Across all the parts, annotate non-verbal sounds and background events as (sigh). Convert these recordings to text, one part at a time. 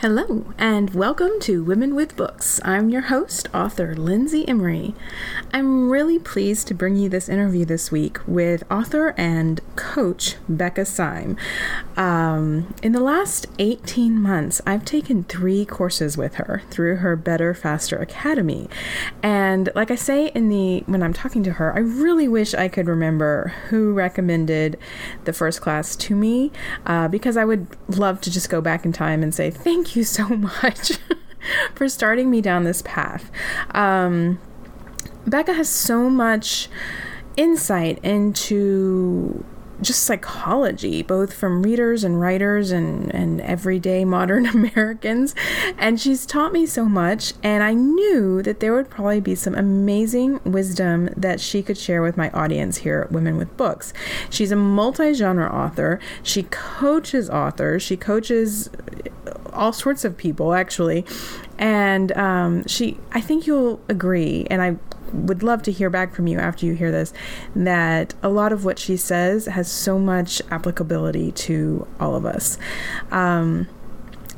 Hello, and welcome to Women with Books. I'm your host, author Lindsay Emery. I'm really pleased to bring you this interview this week with author and coach Becca Syme. Um, in the last 18 months, I've taken three courses with her through her Better Faster Academy. And like I say in the when I'm talking to her, I really wish I could remember who recommended the first class to me uh, because I would love to just go back in time and say, Thank you so (laughs) much for starting me down this path. Um, Becca has so much insight into just psychology, both from readers and writers and, and everyday (laughs) modern Americans. And she's taught me so much, and I knew that there would probably be some amazing wisdom that she could share with my audience here at Women with Books. She's a multi genre author, she coaches authors, she coaches all sorts of people, actually. And um, she, I think you'll agree, and I would love to hear back from you after you hear this that a lot of what she says has so much applicability to all of us. Um,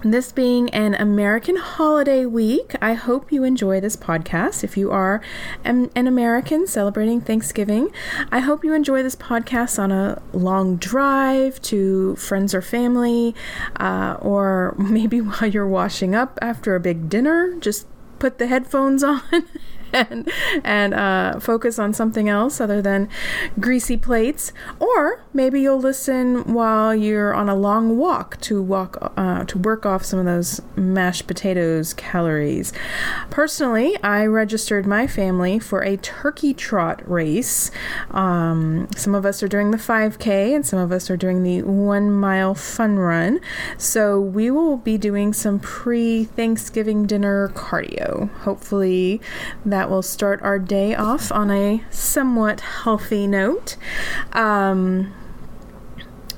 this being an American holiday week, I hope you enjoy this podcast. If you are an, American celebrating Thanksgiving, I hope you enjoy this podcast on a long drive to friends or family, uh, or (laughs) maybe while you're washing up after a big dinner. Just put the headphones (laughs) on and and uh, focus on something else other than greasy plates. Or maybe you'll listen while you're on a long walk to walk uh, to work off some of those mashed potatoes calories. Personally, I registered my family for a turkey trot race. Um, some of us are doing the 5K, and some of us are doing the one mile fun run. So we will be doing some pre Thanksgiving dinner cardio. Hopefully that that will start our day off on a somewhat healthy note. Um,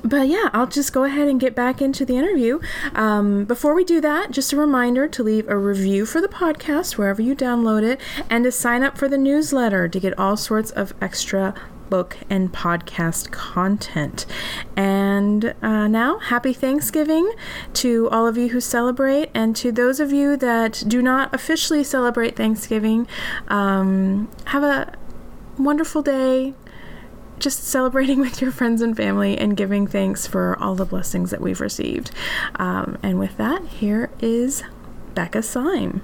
but yeah, I'll just go ahead and get back into the interview. Um, before we do that, just a reminder to leave a review for the podcast wherever you download it and to sign up for the newsletter to get all sorts of extra book and podcast content. And uh, now, happy Thanksgiving to all of you who celebrate, and to those of you that do not officially celebrate Thanksgiving. Um, have a wonderful day just celebrating (laughs) with your friends and family and giving thanks for all the blessings that we've received. Um, and with that, here is Becca Syme.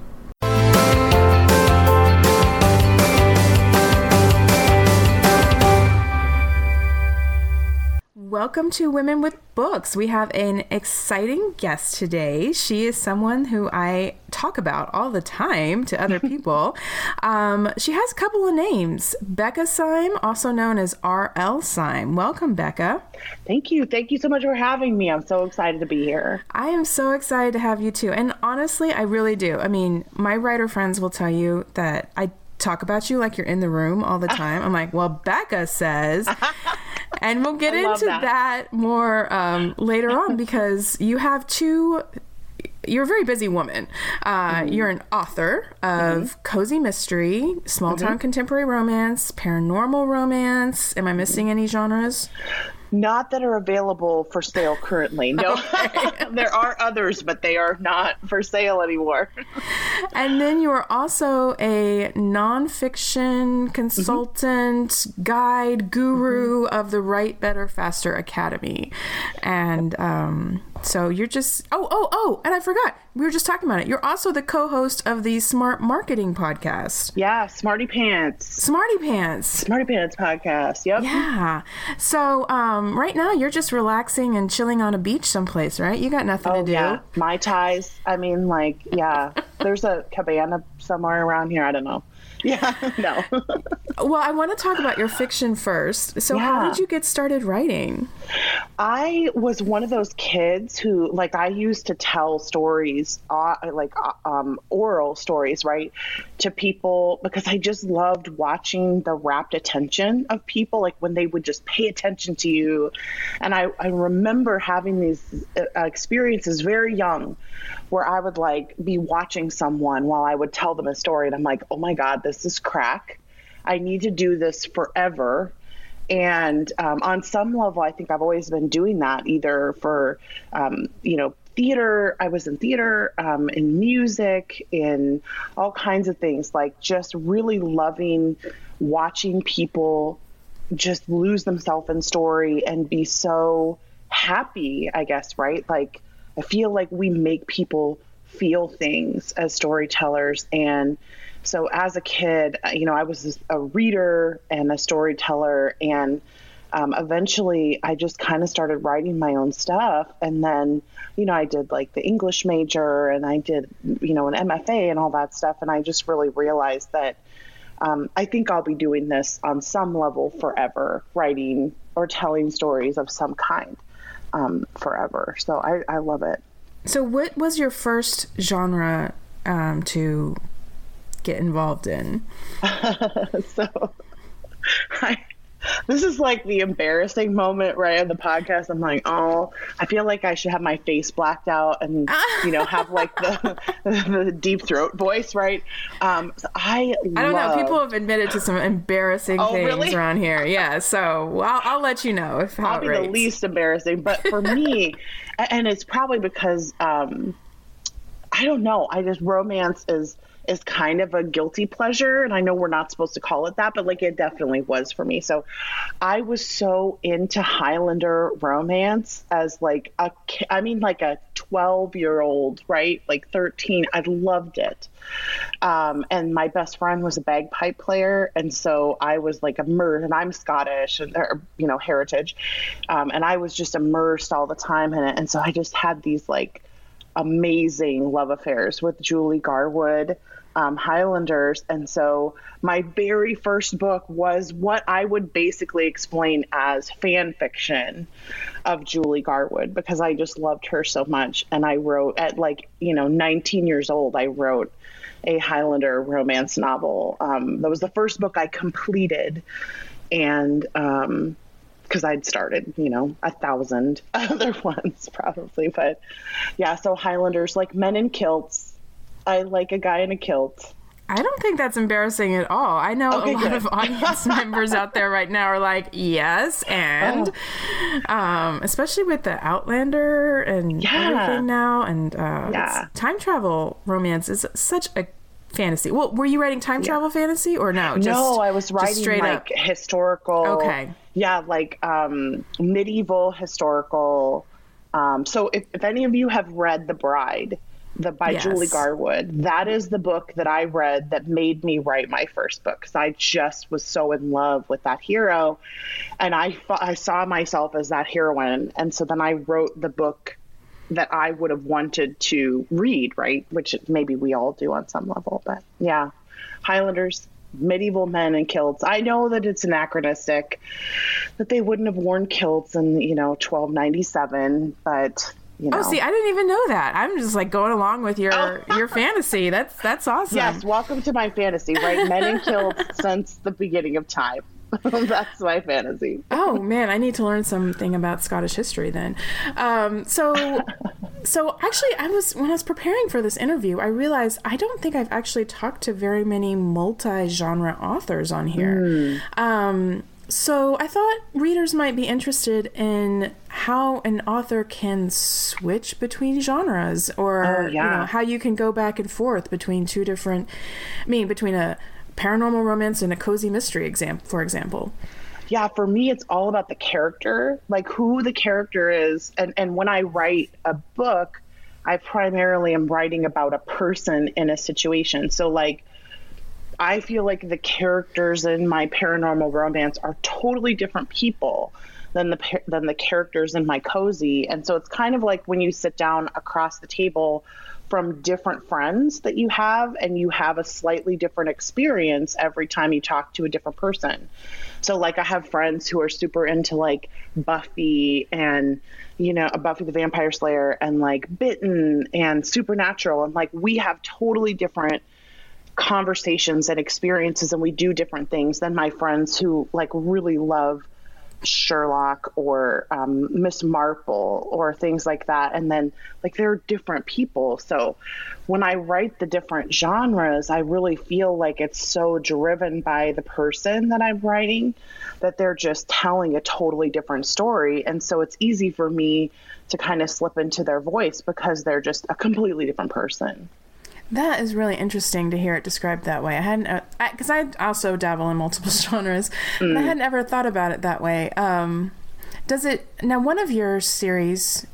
Welcome to Women with Books. We have an exciting guest today. She is someone who I talk about all the time to other (laughs) people. um, she has a couple of names Becca Syme, also known as R.L. Syme. Welcome, Becca. Thank you. Thank you so much for having me. I'm so excited to be here. I am so excited to have you too. And honestly, I really do. I mean, my writer friends will tell you that I talk about you like you're in the room all the (laughs) time. I'm like, well, Becca says, (laughs) and we'll get into that. that, more um, later on (laughs) because you have two. You're a very busy woman. Uh, mm-hmm. You're an author of mm-hmm. cozy mystery, small town mm-hmm. contemporary romance, paranormal romance. Am I missing any genres? Not that are available for sale currently. (laughs) No, (laughs) there are others, but they are not for sale anymore. (laughs) and then you are also a nonfiction consultant, mm-hmm. guide, guru mm-hmm. of the Write Better Faster Academy, and um, so you're just oh oh oh, and I forgot we were just talking about it. You're also the co-host of the Smart Marketing podcast. Yeah, Smarty Pants. Smarty Pants. Smarty Pants podcast. Yep. Yeah. So um, Um, right now you're just relaxing and chilling on a beach someplace, right? You got nothing oh, to do. Yeah, mai tais. I mean, like, yeah. There's a cabana somewhere around here. I don't know. Yeah, (laughs) no. well, I want to talk about your fiction first. So, yeah. how did you get started writing? I was one of those kids who, like, I used to tell stories, uh, like uh, um, oral stories, right, to people because I just loved watching the rapt attention of people, like when they would just pay attention to you. And I, I remember having these uh, experiences very young where I would like be watching someone while I would tell them a story, and I'm like, oh my God, this is crack. I need to do this forever. And um, on some level, I think I've always been doing that, either for, um, you know, theater. I was in theater, um, in music, in all kinds of things, like just really loving watching people just lose themselves in story and be so happy, I guess, right? Like, I feel like we make people feel things as storytellers. And so as a kid, you know, I was a reader and a storyteller. And um, eventually I just kind of started writing my own stuff. And then, you know, I did like the English major and I did, you know, an MFA and all that stuff. And I just really realized that um, I think I'll be doing this on some level forever, writing or telling stories of some kind um, forever. So I, I love it. So, what was your first genre um, to get involved in? (laughs) so, this is like the embarrassing moment right on the podcast. I'm like, oh, I feel like I should have my face blacked out and you know have like the (laughs) the deep throat voice, right? Um, so I I don't love... know. People have admitted to some embarrassing oh, things really? around here. Yeah, so I'll, I'll let you know if I'll be rates. the least embarrassing. But for me, (laughs) and it's probably because um, I don't know. I just romance is is kind of a guilty pleasure. And I know we're not supposed to call it that, but like it definitely was for me. So I was so into Highlander romance as like a, I mean, like a 12 year old, right? Like 13. I loved it. Um, and my best friend was a bagpipe player. And so I was like immersed, and I'm Scottish and, or, you know, heritage. Um, and I was just immersed all the time in it. And so I just had these like, amazing love affairs with Julie Garwood, um, Highlanders. And so my very first book was what I would basically explain as fan fiction of Julie Garwood because I just loved her so much. And I wrote at like, you know, 19 years old, I wrote a Highlander romance novel. Um, that was the first book I completed. And, um, because I'd started, you know, a thousand (laughs) other ones probably. But yeah, so Highlanders, like men in kilts, I like a guy in a kilt. I don't think that's embarrassing at all. I know okay, a lot good. of audience (laughs) members out there right now are like, yes, and oh. um, especially with the Outlander and yeah. everything now, and uh, yeah. time travel romance is such a fantasy. Well, were you writing time travel fantasy or no? Just, no, I was writing straight like up. historical. Okay. Yeah, like um, medieval historical. Um, so if, if any of you have read The Bride, the by yes. Julie Garwood. That is the book that I read that made me write my first book because I just was so in love with that hero, and I I saw myself as that heroine, and so then I wrote the book that I would have wanted to read, right? Which maybe we all do on some level, but yeah, Highlanders. Medieval men in kilts. I know that it's anachronistic, that they wouldn't have worn kilts in, you know, 1297, but you know. Oh, see, I didn't even know that. I'm just like going along with your oh. your fantasy. That's that's awesome. Yes, welcome to my fantasy. Right, men in kilts (laughs) since the beginning of time. (laughs) that's my fantasy. oh (laughs) man, I need to learn something about Scottish history then. Um, so, so actually, I was when I was preparing for this interview, I realized I don't think I've actually talked to very many multi-genre authors on here. Mm. Um, so I thought readers might be interested in how an author can switch between genres or oh, yeah. you know, how you can go back and forth between two different I mean between a paranormal romance and a cozy mystery exam for example. Yeah, for me it's all about the character, like who the character is and and when I write a book, I primarily am writing about a person in a situation. So like I feel like the characters in my paranormal romance are totally different people than the than the characters in my cozy, and so it's kind of like when you sit down across the table from different friends that you have and you have a slightly different experience every time you talk to a different person. So like I have friends who are super into like Buffy and you know uh, Buffy the Vampire Slayer and like Bitten and Supernatural and like we have totally different conversations and experiences and we do different things than my friends who like really love Sherlock or um, Miss Marple or things like that. And then, like, they're different people. So when I write the different genres, I really feel like it's so driven by the person that I'm writing that they're just telling a totally different story. And so it's easy for me to kind of slip into their voice because they're just a completely different person. That is really interesting to hear it described that way. I hadn't, because uh, I, I, also dabble in multiple (laughs) genres, mm. I hadn't ever thought about it that way. Um, does it now? One of your series,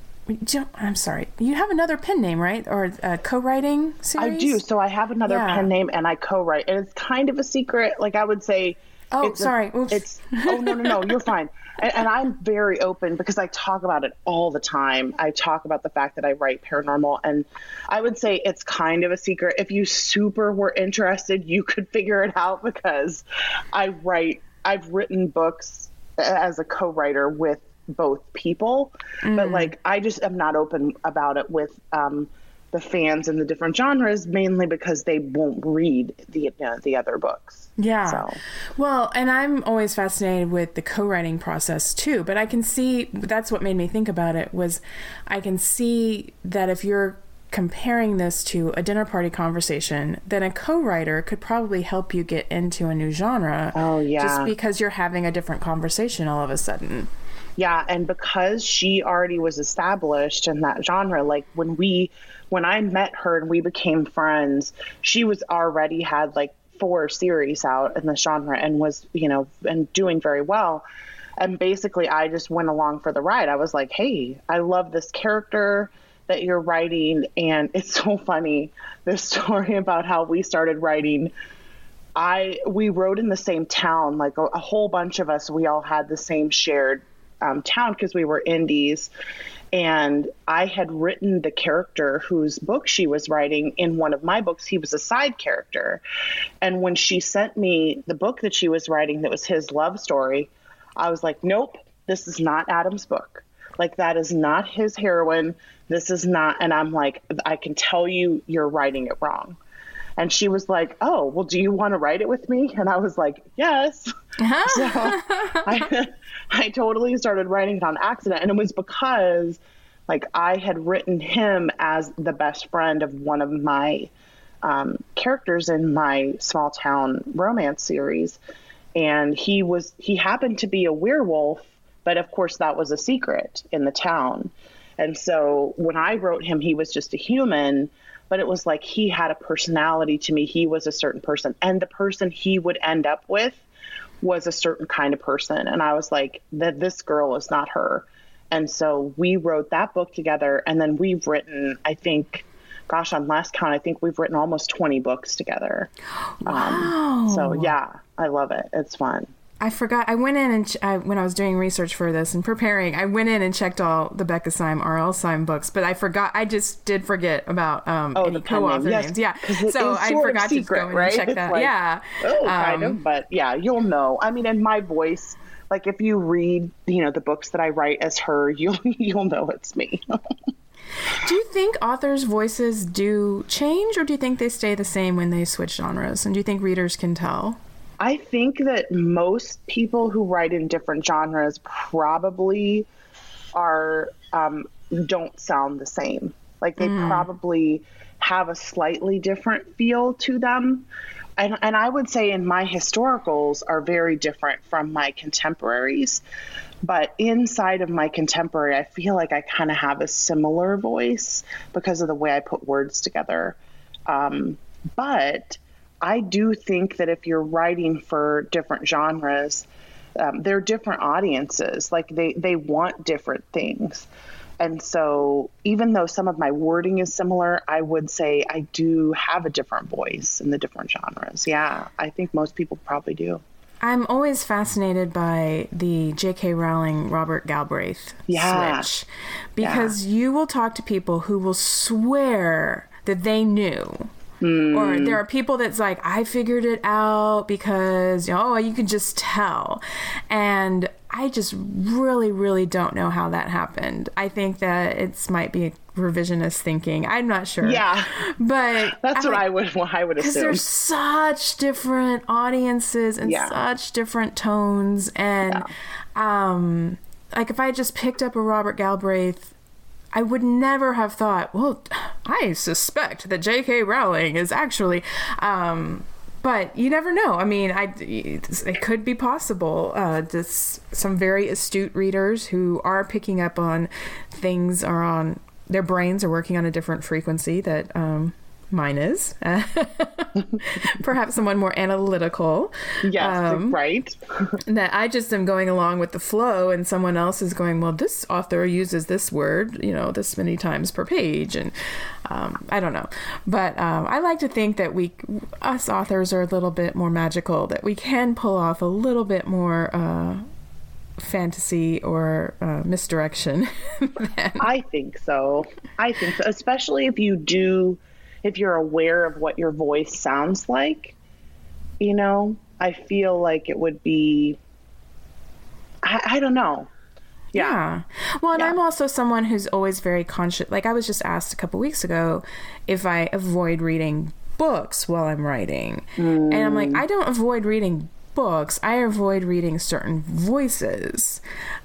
I'm sorry, you have another pen name, right, or a co-writing series? I do. So I have another yeah. pen name, and I co-write, and it's kind of a secret. Like I would say. Oh, sorry. A, it's oh no no no, you're (laughs) fine and, and, I'm very open because I talk about it all the time. I talk about the fact that I write paranormal, and I would say it's kind of a secret. If you super were interested, you could figure it out because I write. I've written books as a co-writer with both people, mm. but like I just am not open about it with. Um, the fans in the different genres mainly because they won't read the uh, the other books. Yeah. So. Well, and I'm always fascinated with the co-writing process too, but I can see that's what made me think about it was I can see that if you're comparing this to a dinner party conversation, then a co-writer could probably help you get into a new genre. Oh yeah. Just because you're having a different conversation all of a sudden. Yeah, and because she already was established in that genre, like when we when I met her and we became friends, she was already had like four series out in the genre and was, you know, and doing very well. And basically, I just went along for the ride. I was like, hey, I love this character that you're writing. And it's so funny this story (laughs) about how we started writing. I we wrote in the same town, like a, a whole bunch of us. We all had the same shared um, town because we were indies, and I had written the character whose book she was writing in one of my books. He was a side character. And when she sent me the book that she was writing that was his love story, I was like, nope, this is not Adam's book. Like, that is not his heroine. This is not. And I'm like, I can tell you, you're writing it wrong. And she was like, Oh, well, do you want to write it with me? And I was like, Yes. Uh-huh. (laughs) so I, (laughs) I totally started writing it on accident. And it was because like I had written him as the best friend of one of my um, characters in my small town romance series. And he was, he happened to be a werewolf, but of course that was a secret in the town. And so when I wrote him, he was just a human, but it was like he had a personality to me. He was a certain person. And the person he would end up with was a certain kind of person. And I was like, that this girl is not her. And so we wrote that book together. And then we've written, I think, gosh, on last count, I think we've written almost 20 books together. Wow. Um, so yeah, I love it. It's fun. I forgot. I went in and ch- I, when I was doing research for this and preparing, I went in and checked all the Becca Syme, R.L. Syme books, but I forgot. I just did forget about um, oh, any co-author yes, names. Yeah, so I forgot secret, to go right? and check it's that. Like, yeah, oh, um, kind of, but yeah, you'll know. I mean, in my voice. Like if you read, you know, the books that I write as her, (laughs) you'll you'll know it's me. do you think authors' voices do change, or do you think they stay the same when they switch genres? And do you think readers can tell? I think that most people who write in different genres probably are um, don't sound the same. Like they mm. probably have a slightly different feel to them. And, and I would say in my historicals are very different from my contemporaries. But inside of my contemporary, I feel like I kind of have a similar voice because of the way I put words together. Um, but I do think that if you're writing for different genres, um, they're different audiences. Like they, they want different things. And so, even though some of my wording is similar, I would say I do have a different voice in the different genres. Yeah, I think most people probably do. I'm always fascinated by the J.K. Rowling Robert Galbraith yeah. switch because yeah. you will talk to people who will swear that they knew Mm. Or there are people that's like, I figured it out because, you know, oh, you can just tell. And I just really, really don't know how that happened. I think that it's might be revisionist thinking. I'm not sure. Yeah, but (laughs) that's I, what I would what I would assume. Because there's such different audiences and yeah. such different tones, and yeah. um, like if I just picked up a Robert Galbraith I would never have thought, well, (sighs) I suspect that J.K. Rowling is actually. Um, but you never know. I mean, I, it could be possible. Uh, some very astute readers who are picking up on things are on their brains are working on a different frequency that um, mine is. (laughs) Perhaps someone more analytical. Yes, um, right. (laughs) that I just am going along with the flow, and someone else is going, well, this author uses this word, you know, this many times per page. And um, I don't know. But um, I like to think that we, us authors, are a little bit more magical, that we can pull off a little bit more. Uh, fantasy or uh, misdirection. (laughs) I think so. I think so, especially if you do if you're aware of what your voice sounds like, you know, I feel like it would be, I, I don't know. Yeah. yeah. Well, and yeah. I'm also someone who's always very conscious. Like I was just asked a couple weeks ago if I avoid reading books while I'm writing. Mm. And I'm like, mm. I don't avoid reading books, I avoid reading certain voices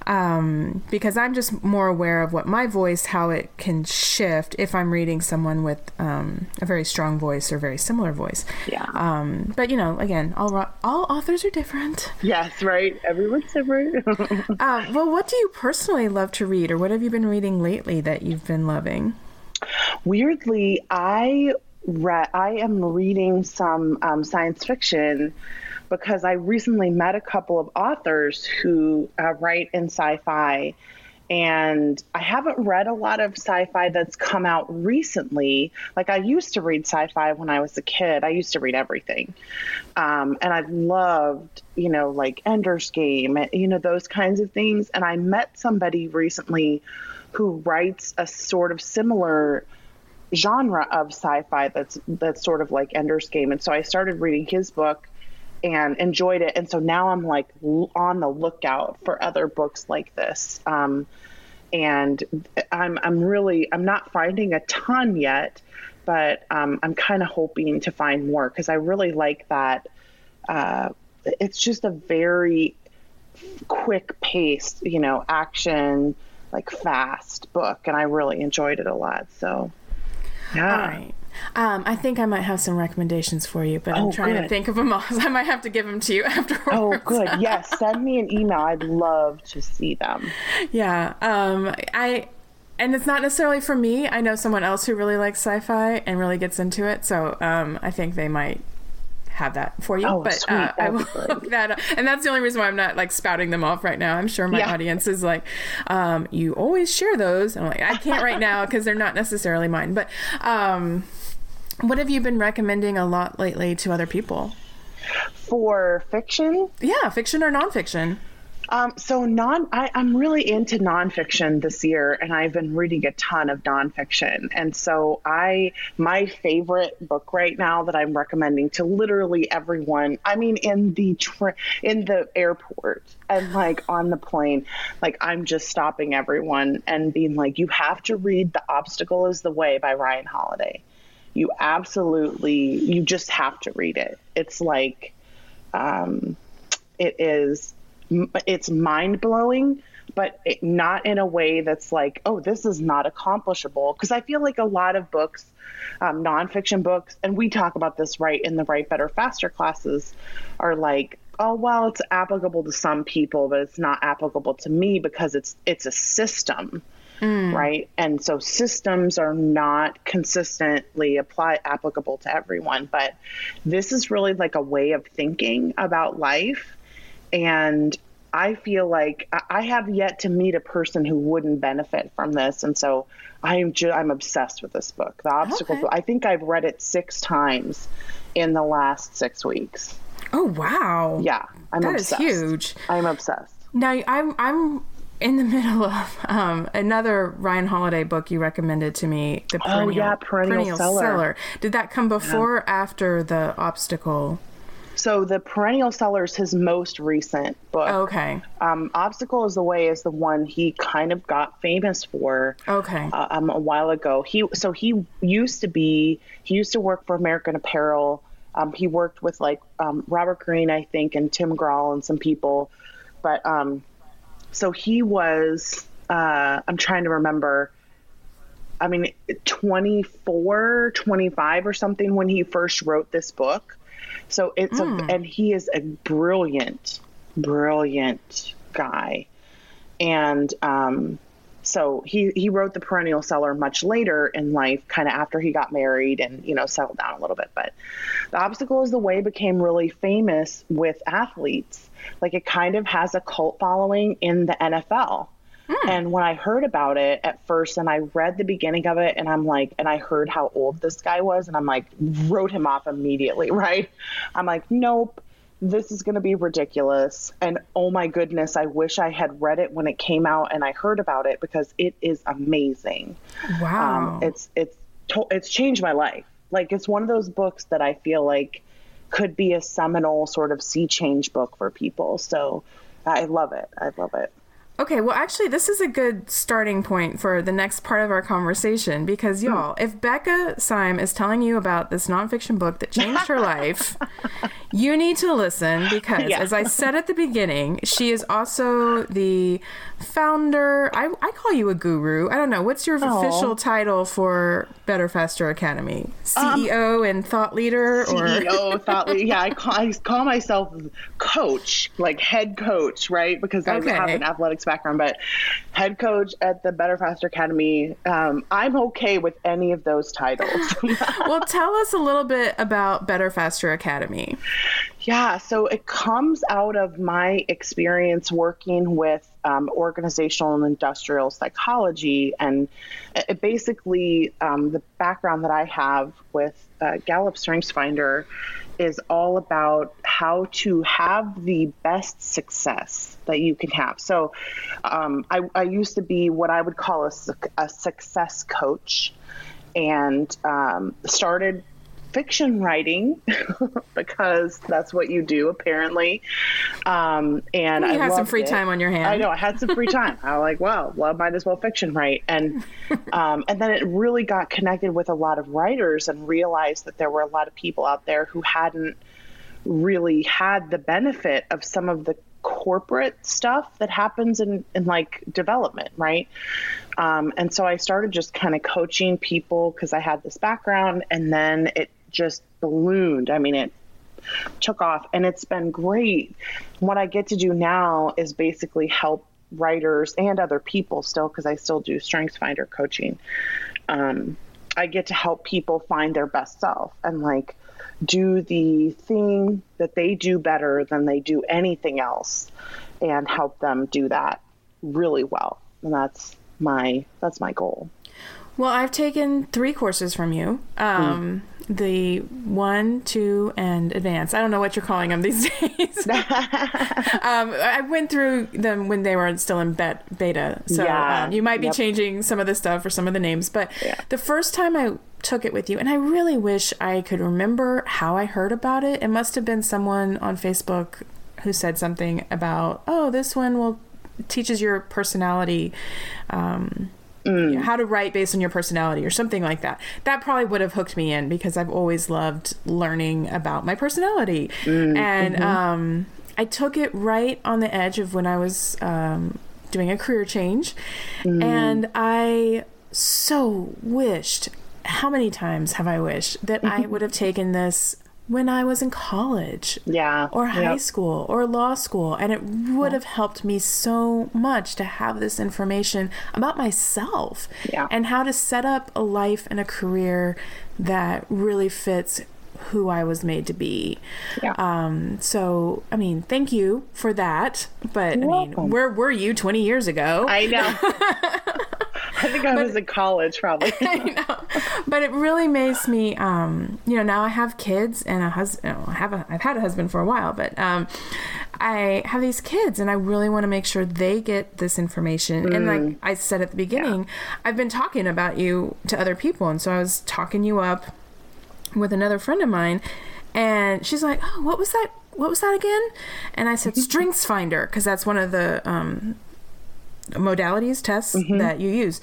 um, because I'm just more aware of what my voice, how it can shift if I'm reading someone with um, a very strong voice or very similar voice. Yeah. Um, but you know, again, all all authors are different. (laughs) Yes, right. Everyone's different. (laughs) uh, well, what do you personally love to read, or what have you been reading lately that you've been loving? Weirdly, I read. I am reading some um, science fiction because I recently met a couple of authors who uh, write in sci fi. And I haven't read a lot of sci fi that's come out recently. Like, I used to read sci fi when I was a kid, I used to read everything. Um, and I loved, you know, like Ender's Game, you know, those kinds of things. And I met somebody recently who writes a sort of similar genre of sci-fi that's that's sort of like Ender's Game and so I started reading his book and enjoyed it. And so now I'm like on the lookout for other books like this. Um, and I'm I'm really I'm not finding a ton yet, but um, I'm kind of hoping to find more because I really like that. Uh, it's just a very quick paced, you know, action like fast book, and I really enjoyed it a lot. So, yeah. All right. Um, I think I might have some recommendations for you, but oh, I'm trying good. to think of them all. (laughs) So I might have to give them to you (laughs) afterwards. Oh, good. (laughs) Yes, send me an email. I'd love to see them. Yeah. Um, I and it's not necessarily for me. I know someone else who really likes sci-fi and really gets into it, so um, I think they might have that for you. Oh, but sweet. Uh, I will look that up. And that's the only reason why I'm not like spouting them off right now. I'm sure my yeah. audience is like, um, you always share those. And I'm like, I can't right now because they're not necessarily mine. But um, what have you been recommending a lot lately to other people? For fiction? Yeah, fiction or nonfiction. Um, so non, I, am really into nonfiction this year, and I've been reading a ton of nonfiction. And so I, my favorite book right now that I'm recommending to literally everyone. I mean, in the tra- in the airport and like on the plane, like I'm just stopping everyone and being like, you have to read "The Obstacle Is the Way" by Ryan Holiday you absolutely you just have to read it. It's like um, it is it's mind blowing but it, not in a way that's like oh this is not accomplishable. Because i feel like a lot of books um, nonfiction books and we talk about this right in the Write, better faster classes are like oh well it's applicable to some people but it's not applicable to me because it's it's a system mm. right? And so systems are not consistently apply applicable to everyone, but this is really like a way of thinking about life. And I feel like I have yet to meet a person who wouldn't benefit from this, and so I'm ju- I'm obsessed with this book, The Obstacle. Okay. I think I've read it six times in the last six weeks. Oh wow! Yeah, I'm that obsessed. is huge. I'm obsessed. Now I'm I'm in the (laughs) middle of um, another Ryan Holiday book you recommended to me, the perennial, oh yeah, perennial, perennial seller. seller. Did that come before yeah. or after the obstacle? So the Perennial Seller is his most recent book. Okay. Um, Obstacle is the Way is the one he kind of got famous for. Okay. Uh, um, a while ago. He so he used to be he used to work for American Apparel. Um, he worked with like um, Robert Greene, I think, and Tim McGraw and some people. But um, so he was. Uh, I'm trying to remember. I mean, 24, 25 or something when he first wrote this book. So it's a, and he is a brilliant, brilliant guy. And um, so he, he wrote The Perennial Seller much later in life, kind of after he got married and, you know, settled down a little bit. But The Obstacle is the Way became really famous with athletes. Like it kind of has a cult following in the NFL. Hmm. And when I heard about it at first and I read the beginning of it and I'm like, and I heard how old this guy was and I'm like, wrote him off immediately, (laughs) right? I'm like, nope, this is going to be ridiculous. And oh my goodness, I wish I had read it when it came out and I heard about it because it is amazing. wow. Um, it's, it's, to- it's changed my life. Like it's one of those books that I feel like could be a seminal sort of sea change book for people. So I love it. I love it. Okay, well, actually, this is a good starting point for the next part of our conversation because, hmm. y'all, if Becca Syme is telling you about this nonfiction book that changed her (laughs) life, you need to listen because, Yeah. as I said at the beginning, she is also the founder. I, I call you a guru. I don't know. What's your oh. official title for Better Faster Academy? Um, CEO and thought leader? Or CEO thought, leader. yeah, I call, I call myself coach, like head coach, right? Because I (laughs) Okay. have an athletics background, but head coach at the Better Faster Academy. Um, I'm okay with any of those titles. (laughs) (laughs) well, tell us a little bit about Better Faster Academy. Yeah, so it comes out of my experience working with um, organizational and industrial psychology. And it basically, um, the background that I have with uh, Gallup StrengthsFinder is all about how to have the best success that you can have. So um, I, I used to be what I would call a, a success coach and um, started fiction writing (laughs) because that's what you do apparently. Um, and You I have some free it. time on your hands. I know I had some free time. I was like, well, well, I might as well fiction write. And (laughs) um, and then it really got connected with a lot of writers and realized that there were a lot of people out there who hadn't really had the benefit of some of the corporate stuff that happens in, in like development, right? Um, and so I started just kind of coaching people because I had this background, and then it just ballooned. I mean, it took off, and it's been great. What I get to do now is basically help writers and other people still, because I still do StrengthsFinder coaching. Um, I get to help people find their best self and like do the thing that they do better than they do anything else and help them do that really well. And that's my that's my goal. Well, I've taken three courses from you. Um, The one, two, and advanced. I don't know what you're calling them these (laughs) days. (laughs) um, I went through them when they were still in bet- beta, so Yeah. um, you might be Yep. changing some of the stuff or some of the names. But Yeah. the first time I took it with you, and I really wish I could remember how I heard about it. It must have been someone on Facebook who said something about, "Oh, this one will teaches your personality." Um, you know, how to write based on your personality or something like that. That probably would have hooked me in because I've always loved learning about my personality. and um, I took it right on the edge of when I was um, doing a career change. And I so wished, how many times have I wished that I (laughs) would have taken this when I was in college Yeah. or high Yep. school or law school and it would have helped me so much to have this information about myself Yeah. and how to set up a life and a career that really fits who I was made to be. Yeah. Um so I mean, thank you for that. But I mean, welcome. where were you 20 years ago? I know. (laughs) I think I was in college probably. (laughs) but it really makes me um you know now i have kids and a husband i have a i've had a husband for a while but um i have these kids and i really want to make sure they get this information and like i said at the beginning i've been talking about you to other people and so i was talking you up with another friend of mine And she's like, "Oh, what was that? What was that again?" And I said, (laughs) "Strengths Finder," because that's one of the um, modalities tests that you use.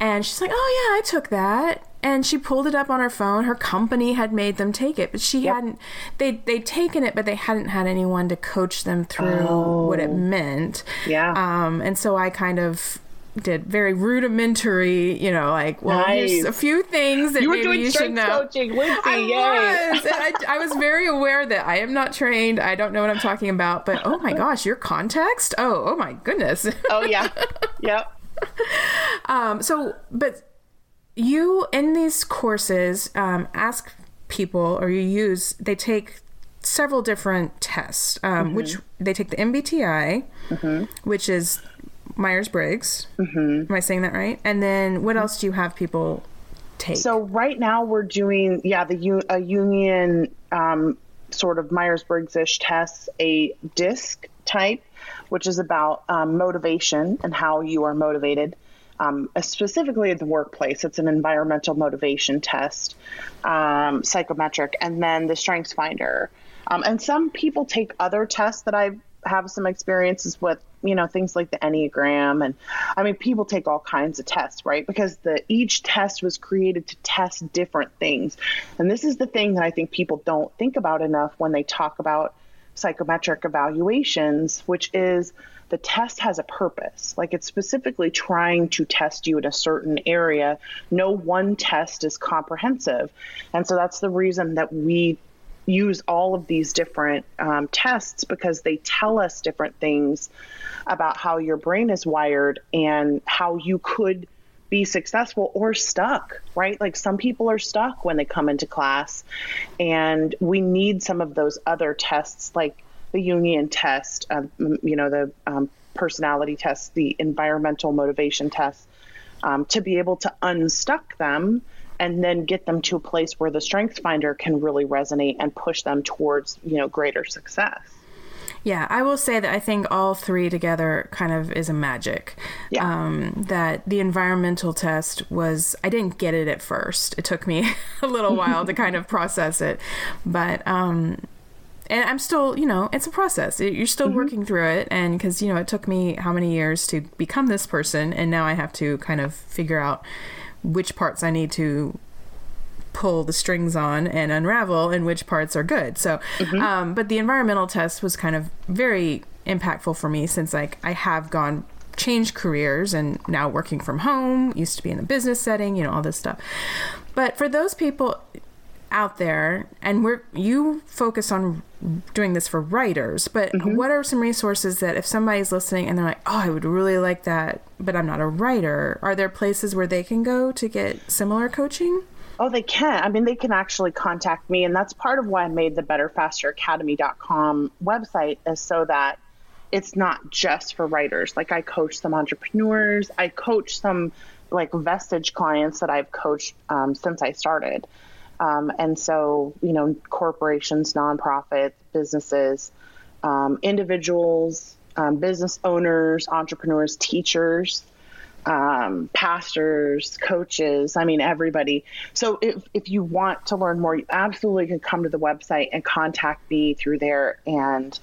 And she's like, "Oh yeah, I took that." And she pulled it up on her phone. Her company had made them take it, but she hadn't. They they'd taken it, but they hadn't had anyone to coach them through what it meant. Yeah. Um, and so I kind of did very rudimentary, you know, like, well, here's a few things that You were maybe doing you should know. coaching, Lindsay. I Yay. was. I, I was very aware that I am not trained. I don't know what I'm talking about. But oh my gosh, your context? Oh, oh my goodness. Oh yeah. (laughs) yep. Um, so, but you in these courses um, ask people, or you use, they take several different tests, um, which they take the MBTI, which is Myers Briggs. Mm-hmm. Am I saying that right? And then what else do you have people take? So right now we're doing yeah the a Jungian um, sort of Myers Briggs ish test, a disc type, which is about um, motivation and how you are motivated. Um, specifically in the workplace, it's an environmental motivation test, um, psychometric, and then the Strengths Finder. Um, and some people take other tests that I have some experiences with, you know, things like the Enneagram. And I mean, people take all kinds of tests, right? Because the each test was created to test different things. And this is the thing that I think people don't think about enough when they talk about psychometric evaluations, which is the test has a purpose. Like it's specifically trying to test you in a certain area. No one test is comprehensive. And so that's the reason that we use all of these different um, tests because they tell us different things about how your brain is wired and how you could be successful or stuck, right? Like some people are stuck when they come into class, and we need some of those other tests, like the Jungian test, um, you know, the um, personality test, the environmental motivation test, um, to be able to unstuck them and then get them to a place where the strength finder can really resonate and push them towards, you know, greater success. Yeah, I will say that I think all three together kind of is a magic. Yeah. Um, that the environmental test was, I didn't get it at first. It took me (laughs) a little while to kind of (laughs) process it. But, um, and I'm still, you know, it's a process. You're still working through it. And because, you know, it took me how many years to become this person. And now I have to kind of figure out which parts I need to pull the strings on and unravel and which parts are good. So, um, but the environmental test was kind of very impactful for me since like I have gone changed careers and now working from home, used to be in a business setting, you know, all this stuff. But for those people out there and we're you focus on doing this for writers but what are some resources that if somebody's listening and they're like oh i would really like that but i'm not a writer are there places where they can go to get similar coaching Oh, they can. I mean, they can actually contact me. And that's part of why I made the betterfasteracademy.com website is so that it's not just for writers. Like I coach some entrepreneurs. I coach some like vestige clients that I've coached um, since I started. Um, and so, you know, corporations, nonprofits, businesses, um, individuals, um, business owners, entrepreneurs, teachers, um, pastors, coaches, I mean, everybody. So if, if you want to learn more, you absolutely can come to the website and contact me through there and,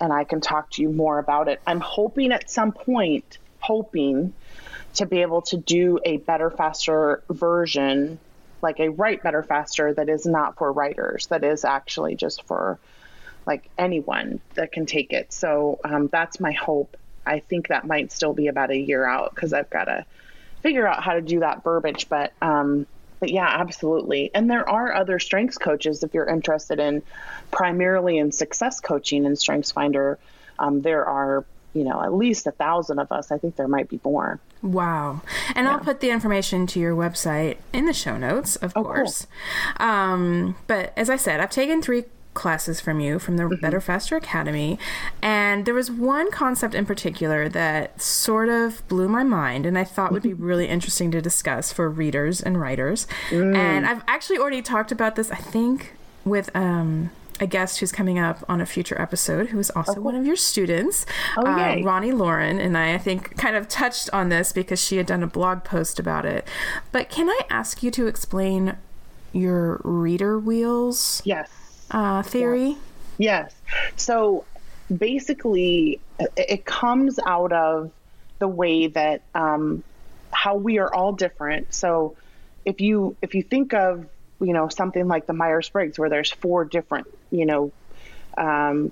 and I can talk to you more about it. I'm hoping at some point, hoping to be able to do a better, faster version, like a write better, faster that is not for writers, that is actually just for like anyone that can take it. So um, that's my hope. I think that might still be about a year out because I've got to figure out how to do that verbiage. But um, but yeah, absolutely. And there are other strengths coaches if you're interested in primarily in success coaching and Strengths Finder. Um, there are you know at least a thousand of us. I think there might be more. Wow. And I'll put the information to your website in the show notes, of Oh, cool. course. Um, but as I said, I've taken three classes from you from the Better Faster Academy. And there was one concept in particular that sort of blew my mind and I thought would be really interesting to discuss for readers and writers. And I've actually already talked about this, I think, with um a guest who's coming up on a future episode who is also one of your students, Oh, uh. Roni Loren, and I, I think kind of touched on this because she had done a blog post about it. But can I ask you to explain your reader wheels? Yes. uh, theory. Yes. yes. So basically, it comes out of the way that um, how we are all different. So if you if you think of you know something like the Myers Briggs, where there's four different you know um,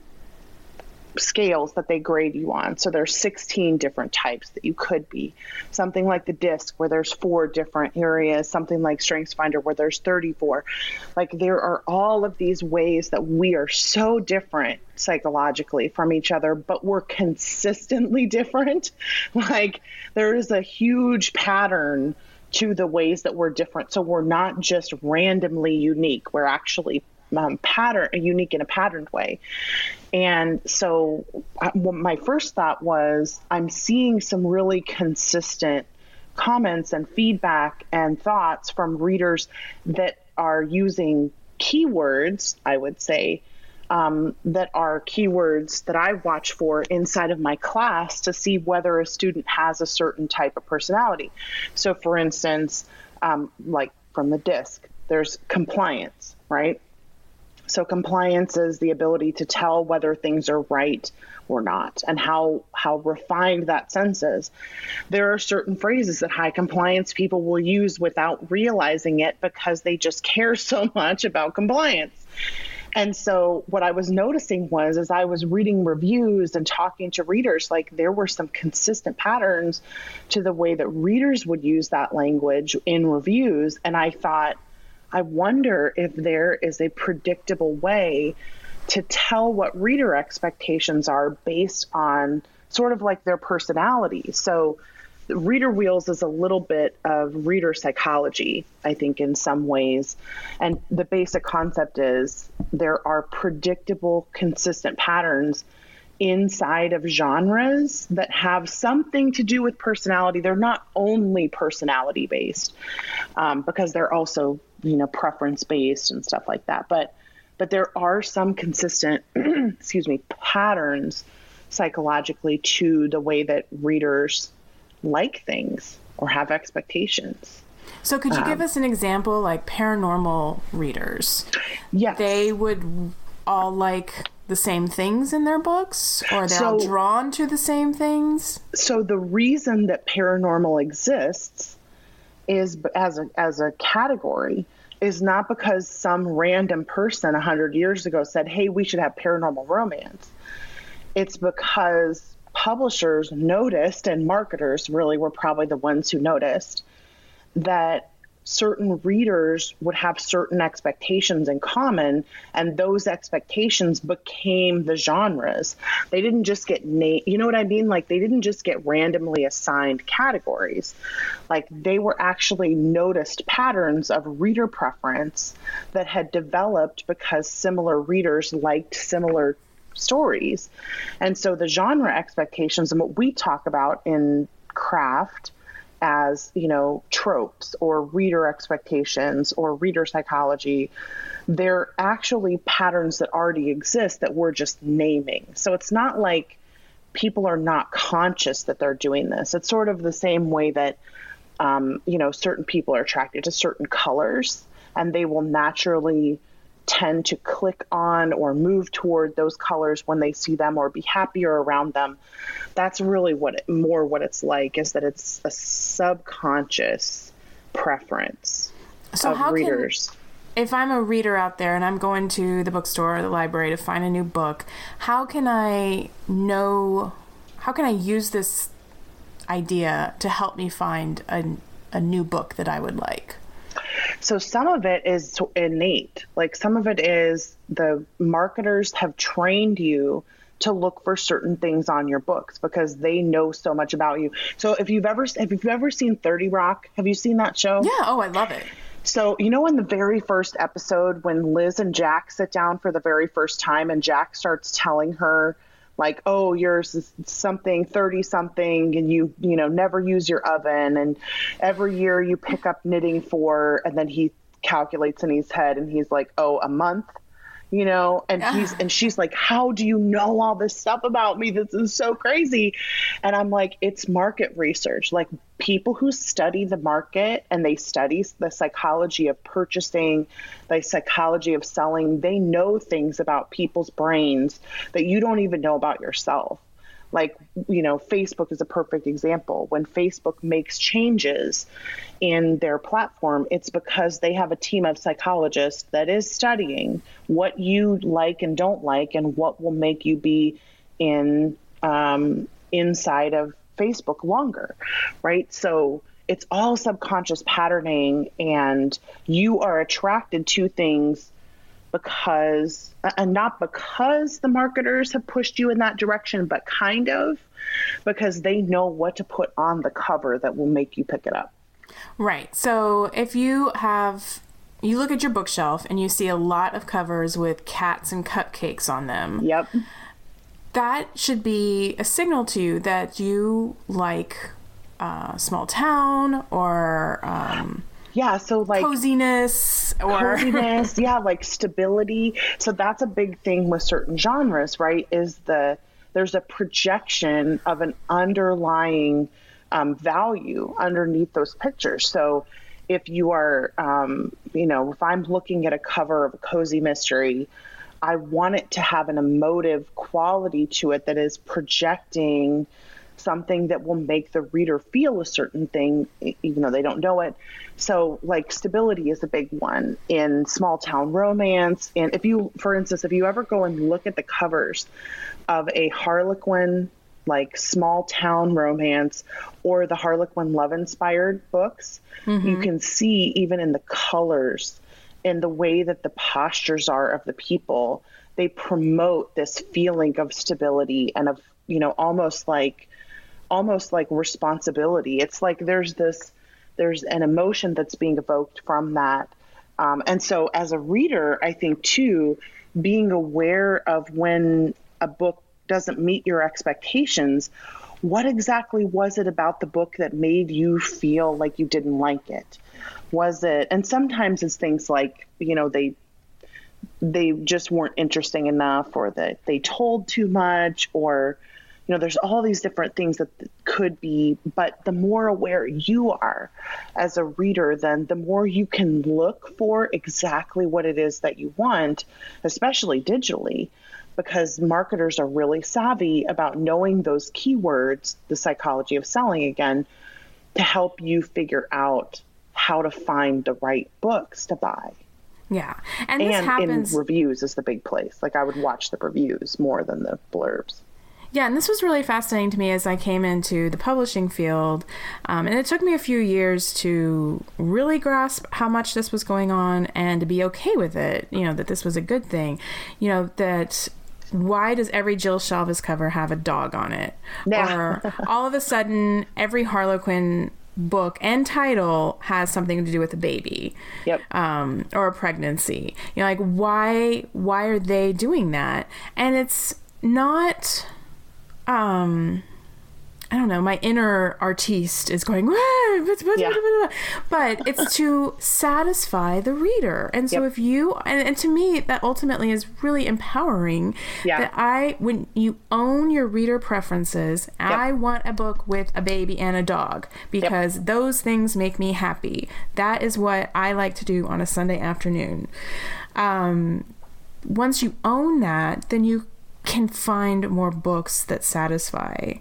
scales that they grade you on. So there's 16 different types that you could be. Something like the disc where there's four different areas, something like StrengthsFinder where there's 34. Like there are all of these ways that we are so different psychologically from each other, but we're consistently (laughs) different. like there is a huge pattern to the ways that we're different. So we're not just randomly unique. We're actually um, pattern, unique in a patterned way. And so, uh, my first thought was, I'm seeing some really consistent comments and feedback and thoughts from readers that are using keywords, I would say, um, that are keywords that I watch for inside of my class to see whether a student has a certain type of personality. So, for instance, um, like from the DISC, there's compliance, right? So compliance is the ability to tell whether things are right or not and how how refined that sense is. There are certain phrases that high compliance people will use without realizing it because they just care so (laughs) much about compliance. And so what I was noticing was as I was reading reviews and talking to readers, like there were some consistent patterns to the way that readers would use that language in reviews. And I thought, I wonder if there is a predictable way to tell what reader expectations are based on sort of like their personality. So, Reader Wheels is a little bit of reader psychology, I think, in some ways. And the basic concept is there are predictable, consistent patterns inside of genres that have something to do with personality. They're not only personality based, um, because they're also you know preference based and stuff like that. But but there are some consistent (clears throat) excuse me patterns psychologically to the way that readers like things or have expectations. So could you um, give us an example like paranormal readers? Yes. They would all like the same things in their books or they're so, all drawn to the same things? So the reason that paranormal exists is as a as a category is not because some random person 100 years ago said, "Hey, we should have paranormal romance." It's because publishers noticed and marketers really were probably the ones who noticed that certain readers would have certain expectations in common, and those expectations became the genres. They didn't just get named, you know what I mean? Like, they didn't just get randomly assigned categories. Like, they were actually noticed patterns of reader preference that had developed because similar readers liked similar stories. And so the genre expectations and what we talk about in craft as you know tropes or reader expectations or reader psychology they're actually patterns that already exist that we're just naming. So it's not like people are not conscious that they're doing this. It's sort of the same way that um, you know certain people are attracted to certain colors and they will naturally tend to click on or move toward those colors when they see them or be happier around them. That's really what it, more what it's like is that it's a subconscious preference so of how readers. Can, if I'm a reader out there and I'm going to the bookstore or the library to find a new book, how can I know how can I use this idea to help me find a, a new book that I would like? So some of it is innate. Like some of it is the marketers have trained you to look for certain things on your books because they know so much about you. So if you've ever if you've ever seen 30 Rock, have you seen that show? Yeah, oh, I love it. So, you know, in the very first episode, when Liz and Jack sit down for the very first time, and Jack starts telling her like oh you're something 30 something and you you know never use your oven. And every year you pick up knitting for and then he calculates in his head and he's like oh a month you know? And he's and she's like how do you know all this stuff about me? This is so crazy. And i'm like it's market research. Like people who study the market and they study the psychology of purchasing, the psychology of selling, they know things about people's brains that you don't even know about yourself. Like, you know, Facebook is a perfect example. When Facebook makes changes in their platform, it's because they have a team of psychologists that is studying what you like and don't like and what will make you be in um, inside of Facebook longer, right? So it's all subconscious patterning, and you are attracted to things because, uh, and not because the marketers have pushed you in that direction, but kind of because they know what to put on the cover that will make you pick it up. Right. So if you have you look at your bookshelf and you see a lot of covers with cats and cupcakes on them. Yep that should be a signal to you that you like a small town or um, yeah so like coziness or (laughs) coziness yeah like stability. So that's a big thing with certain genres right is the there's a projection of an underlying um, value underneath those pictures. So if you are um, you know if i'm looking at a cover of a cozy mystery I want it to have an emotive quality to it that is projecting something that will make the reader feel a certain thing, even though they don't know it. So, like, stability is a big one in small town romance. And if you, for instance, if you ever go and look at the covers of a Harlequin, like small town romance, or the Harlequin love inspired books, mm-hmm. you can see even in the colors in the way that the postures are of the people, they promote this feeling of stability and of, you know, almost like almost like responsibility. It's like there's this there's an emotion that's being evoked from that. Um, and so as a reader, I think too, being aware of when a book doesn't meet your expectations, what exactly was it about the book that made you feel like you didn't like it? Was it? And sometimes it's things like you know they they just weren't interesting enough or that they told too much or you know there's all these different things that could be but the more aware you are as a reader then the more you can look for exactly what it is that you want especially digitally because marketers are really savvy about knowing those keywords the psychology of selling again to help you figure out how to find the right books to buy. Yeah. And, and happens... in reviews is the big place. Like I would watch the reviews more than the blurbs. Yeah, and this was really fascinating to me as I came into the publishing field. Um, and it took me a few years to really grasp how much this was going on and to be okay with it, you know, that this was a good thing. You know, that why does every Jill Shalvis cover have a dog on it? Yeah. Or all of a sudden, every Harlequin book and title has something to do with a baby yep. um, or a pregnancy you know like why why are they doing that and it's not um I don't know, my inner artiste is going, yeah. but it's to satisfy the reader. And so yep. if you, and, and, to me, that ultimately is really empowering yeah. that I, when you own your reader preferences, yep. I want a book with a baby and a dog because yep. those things make me happy. That is what I like to do on a Sunday afternoon. Um, once you own that, then you can find more books that satisfy.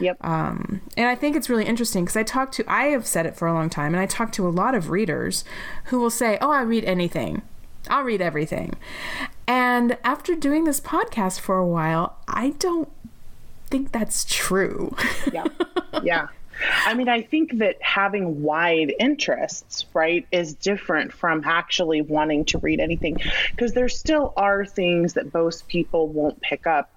Yep. Um, and I think it's really interesting because I talk to, I have said it for a long time, and I talk to a lot of readers who will say, Oh, I read anything. I'll read everything. And after doing this podcast for a while, I don't think that's true. yeah. (laughs) Yeah. I mean, I think that having wide interests, right, is different from actually wanting to read anything because there still are things that most people won't pick up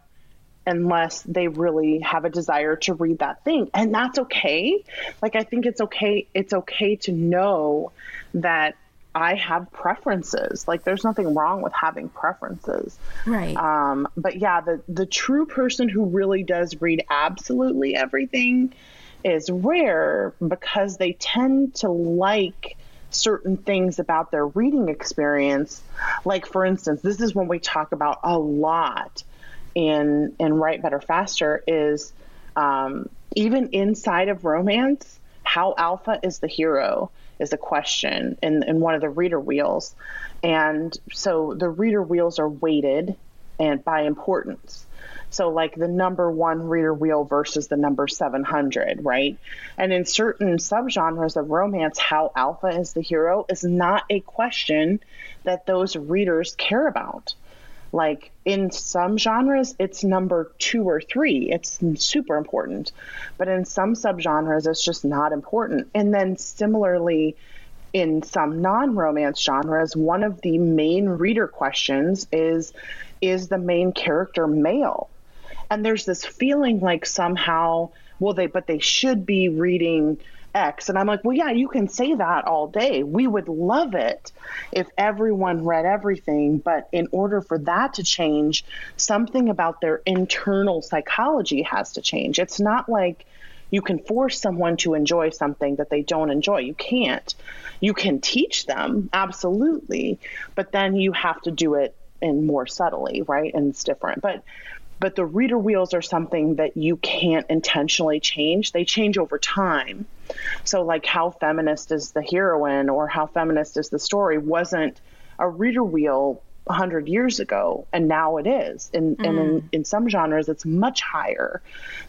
unless they really have a desire to read that thing. And that's okay. Like i think it's okay it's okay to know that i have preferences. Like there's nothing wrong with having preferences. Right. Um but yeah the the true person who really does read absolutely everything is rare because they tend to like certain things about their reading experience. Like for instance this is when we talk about a lot in in Write Better Faster is um, even inside of romance, how alpha is the hero is a question in, in one of the reader wheels. And so the reader wheels are weighted and by importance. So, like the number one reader wheel versus the number 700, right? And in certain subgenres of romance, how alpha is the hero is not a question that those readers care about. Like in some genres, it's number two or three. It's super important. But in some subgenres, it's just not important. And then similarly, in some non romance genres, one of the main reader questions is Is the main character male? and there's this feeling like somehow well they but they should be reading X. And I'm like, well, yeah, you can say that all day. We would love it if everyone read everything. But in order for that to change, something about their internal psychology has to change. It's not like you can force someone to enjoy something that they don't enjoy. You can't. You can teach them, absolutely. But then you have to do it in more subtly, right? And it's different. But but the reader wheels are something that you can't intentionally change. They change over time. So, like how feminist is the heroine or how feminist is the story wasn't a reader wheel 100 years ago, and now it is. And, mm. and in, mm. in some genres, it's much higher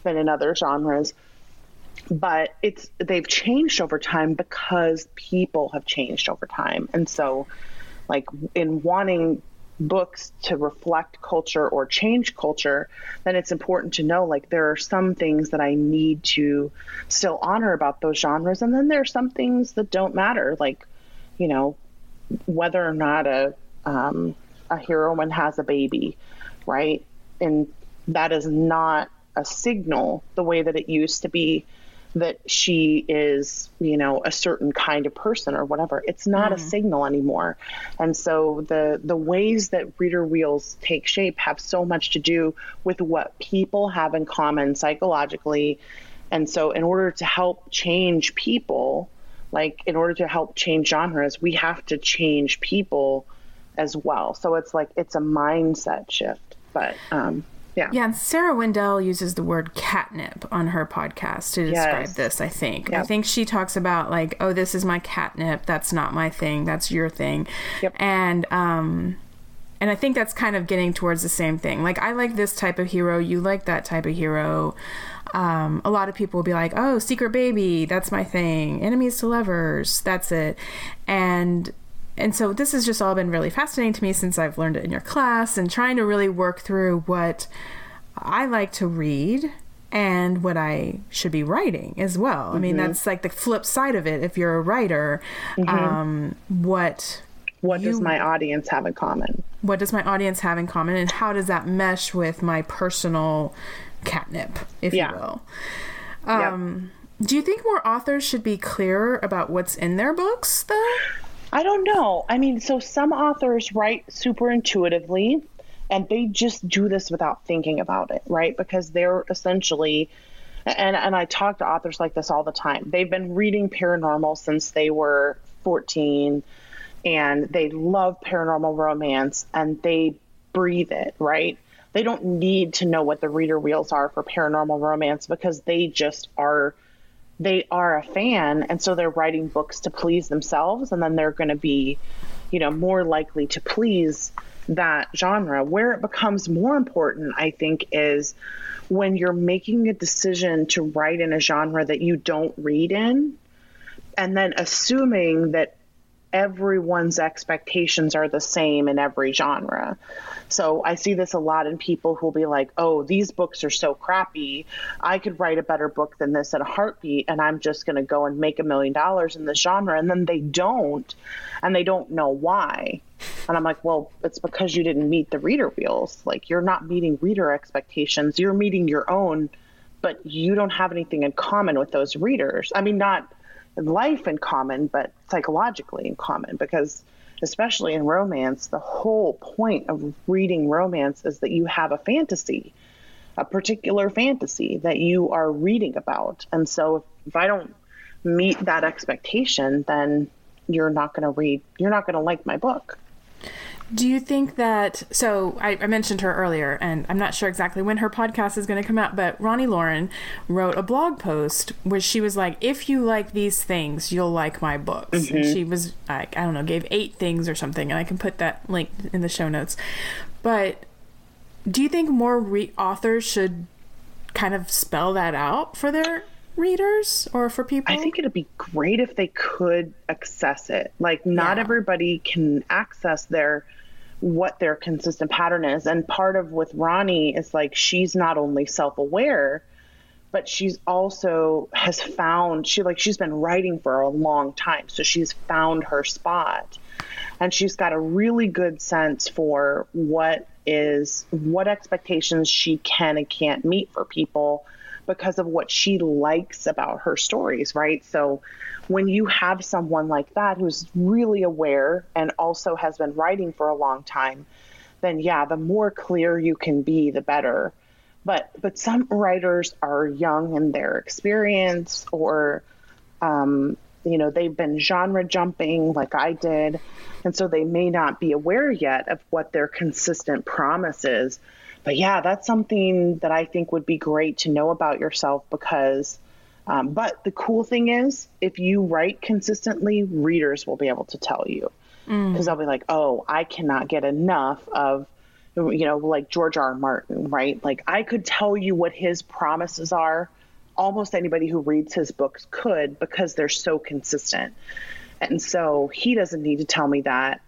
than in other genres. But it's they've changed over time because people have changed over time. And so, like in wanting books to reflect culture or change culture, then it's important to know like there are some things that I need to still honor about those genres. And then there are some things that don't matter, like, you know, whether or not a, um, a heroine has a baby, right? And that is not a signal the way that it used to be that she is, you know, a certain kind of person or whatever. It's not mm. a signal anymore. And so the the ways that reader wheels take shape have so much to do with what people have in common psychologically. And so in order to help change people, like in order to help change genres, we have to change people as well. So it's like it's a mindset shift. But um yeah. Yeah, and Sarah Wendell uses the word catnip on her podcast to describe yes. this, I think. Yep. I think she talks about like, oh, this is my catnip, that's not my thing, that's your thing. Yep. And um and I think that's kind of getting towards the same thing. Like I like this type of hero, you like that type of hero. Um, a lot of people will be like, "Oh, Secret Baby, that's my thing. Enemies to lovers, that's it." And and so this has just all been really fascinating to me since I've learned it in your class and trying to really work through what I like to read and what I should be writing as well. Mm-hmm. I mean, mm-hmm. that's like the flip side of it. If you're a writer, mm-hmm. um, what what you, does my audience have in common? What does my audience have in common, and how does that mesh with my personal catnip, if yeah. you will? Um, yep. Do you think more authors should be clearer about what's in their books, though? I don't know. I mean, so some authors write super intuitively and they just do this without thinking about it, right? Because they're essentially and and I talk to authors like this all the time. They've been reading paranormal since they were 14 and they love paranormal romance and they breathe it, right? They don't need to know what the reader wheels are for paranormal romance because they just are they are a fan and so they're writing books to please themselves and then they're going to be you know more likely to please that genre. Where it becomes more important i think is when you're making a decision to write in a genre that you don't read in and then assuming that everyone's expectations are the same in every genre. So I see this a lot in people who'll be like, oh, these books are so crappy. I could write a better book than this at a heartbeat, and I'm just going to go and make a million dollars in this genre. And then they don't, and they don't know why. And I'm like, well, it's because you didn't meet the reader wheels. Like, you're not meeting reader expectations, you're meeting your own, but you don't have anything in common with those readers. I mean, not life in common, but psychologically in common because especially in romance, the whole point of reading romance is that you have a fantasy, a particular fantasy that you are reading about. And so if I don't meet that expectation, then you're not going to read, you're not going to like my book. Do you think that? So I, I, mentioned her earlier, and I'm not sure exactly when her podcast is going to come out, but Roni Loren wrote a blog post where she was like, "If you like these things, you'll like my books." Mm-hmm. And she was like, I don't know, gave eight things or something, and I can put that link in the show notes. But do you think more re- authors should kind of spell that out for their readers or for people? I think it'd be great if they could access it. Like not yeah. everybody can access their what their consistent pattern is. And part of with Roni is like she's not only self-aware, but she's also has found she like she's been writing for a long time. So she's found her spot. And she's got a really good sense for what is what expectations she can and can't meet for people because of what she likes about her stories, right? So when you have someone like that who's really aware and also has been writing for a long time, then yeah, the more clear you can be, the better. But but some writers are young in their experience, or um, you know they've been genre jumping like I did, and so they may not be aware yet of what their consistent promise is but yeah, that's something that I think would be great to know about yourself because. Um, but the cool thing is, if you write consistently, readers will be able to tell you because mm. they'll be like, "Oh, I cannot get enough of." you know, like George R. R. Martin, right? Like I could tell you what his promises are. Almost anybody who reads his books could because they're so consistent. And so he doesn't need to tell me that.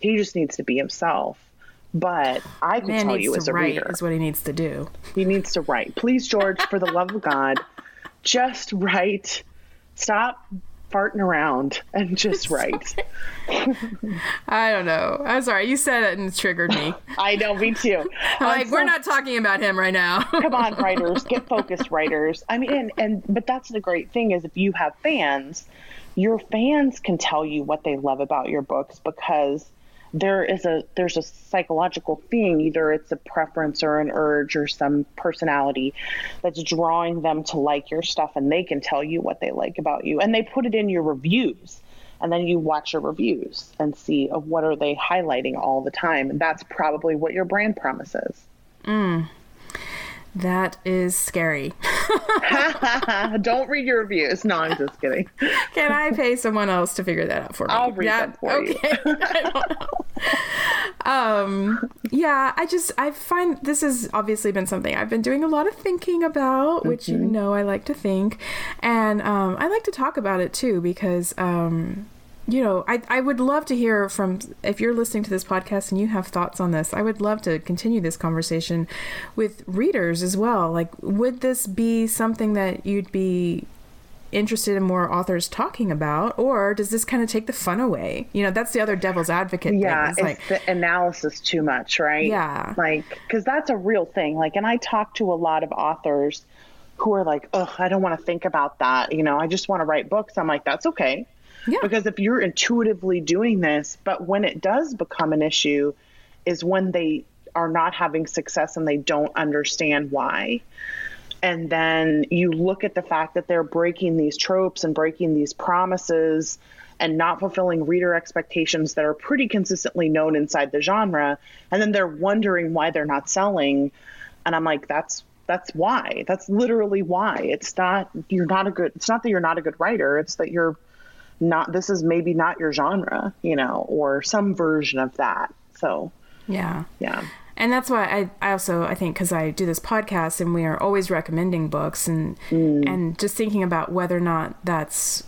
He just needs to be himself. But I can tell you as a write reader, is what he needs to do. He needs to write. Please, George, for the love of God, just write. Stop farting around and just (laughs) write. I don't know. I'm sorry. You said it and it triggered me. I know, me too. (laughs) like, so, we're not talking about him right now. (laughs) come on, writers. Get focused, writers. I mean, and, and, but that's the great thing is if you have fans, your fans can tell you what they love about your books because there is a there's a psychological thing either it's a preference or an urge or some personality that's drawing them to like your stuff and they can tell you what they like about you and they put it in your reviews and then you watch your reviews and see of what are they highlighting all the time and that's probably what your brand promises mm. That is scary. (laughs) Don't read your reviews. No, I'm just kidding. Can I pay someone else to figure that out for me? I'll read that, them for okay. you. (laughs) I don't know. Um, yeah, I just I find this has obviously been something I've been doing a lot of thinking about, mm-hmm. which you mm-hmm. know I like to think, and um, I like to talk about it too because um, you know, I, I would love to hear from if you're listening to this podcast and you have thoughts on this. I would love to continue this conversation with readers as well. Like, would this be something that you'd be interested in more authors talking about, or does this kind of take the fun away? You know, that's the other devil's advocate. Yeah, it's, it's like, the analysis too much, right? Yeah, like because that's a real thing. Like, and I talk to a lot of authors who are like, "Oh, I don't want to think about that." You know, I just want to write books. I'm like, that's okay yeah. Because if you're intuitively doing this, but when it does become an issue, is when they are not having success and they don't understand why. And then you look at the fact that they're breaking these tropes and breaking these promises and not fulfilling reader expectations that are pretty consistently known inside the genre. And then they're wondering why they're not selling. And I'm like, that's that's why. That's literally why. It's not you're not a good it's not that you're not a good writer, it's that you're not this is maybe not your genre, you know, or some version of that. So, yeah. Yeah. And that's why I, I also I think because I do this podcast and we are always recommending books and mm. and just thinking about whether or not that's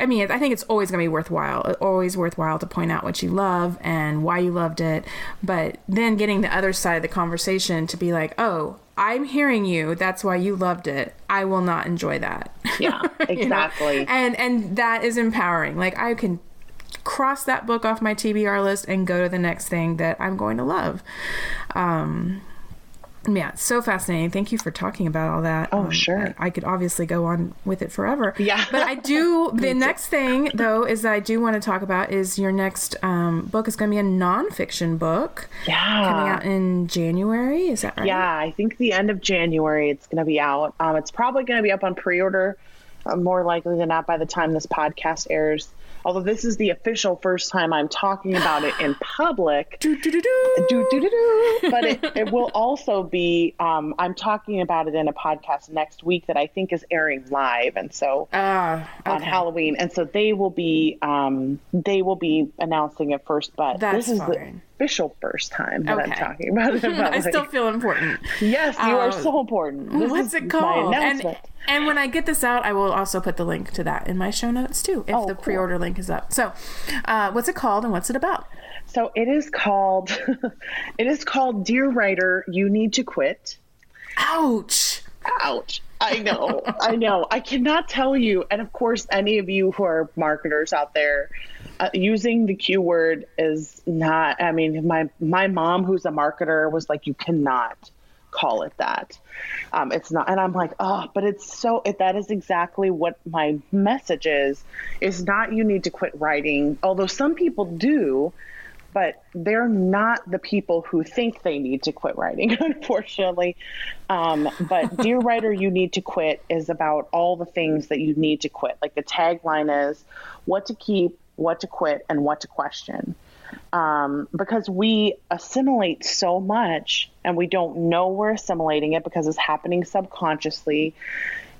I mean, I think it's always going to be worthwhile. Always worthwhile to point out what you love and why you loved it. But then getting the other side of the conversation to be like, oh, I'm hearing you. That's why you loved it. I will not enjoy that. Yeah, exactly. (laughs) you know? And and that is empowering. Like I can cross that book off my TBR list and go to the next thing that I'm going to love. Um, yeah, so fascinating. Thank you for talking about all that. Oh, um, sure. I, I, could obviously go on with it forever. Yeah. But I do, (laughs) the next thing, though, is that I do want to talk about is your next um, book is going to be a nonfiction book. Yeah. Coming out in January. Is that right? Yeah, I think the end of January it's going to be out. Um, it's probably going to be up on pre order, uh, more likely than not by the time this podcast airs. Although this is the official first time I'm talking about it in public. (gasps) Do, do, do, do. do, do, do, do. But it, it will also be, um, I'm talking about it in a podcast next week that I think is airing live. And so Ah, on. Halloween. And so they will be, um, they will be announcing it first, but That's this is the official first time that I'm talking about it. (laughs) I still feel important. yes, you are Um, so important. This What's is it called? And. And when I get this out, I will also put the link to that in my show notes too, if Oh, the cool. pre-order link is up. So, uh, what's it called and what's it about? So it is called, (laughs) it is called Dear Writer, You Need to Quit. Ouch! Ouch. I know. (laughs) I know. I cannot tell you. And of course, any of you who are marketers out there, uh, using the Q word is not. I mean, my my mom, who's a marketer, was like, "You cannot call it that." Um, it's not. And I'm like, oh, but it's so. It, that is exactly what my message is. Is not you need to quit writing. Although some people do but they're not the people who think they need to quit writing, (laughs) unfortunately. Um, but (laughs) Dear Writer, You Need to Quit is about all the things that you need to quit. Like the tagline is what to keep, what to quit, and what to question. Um, because we assimilate so much and we don't know we're assimilating it because it's happening subconsciously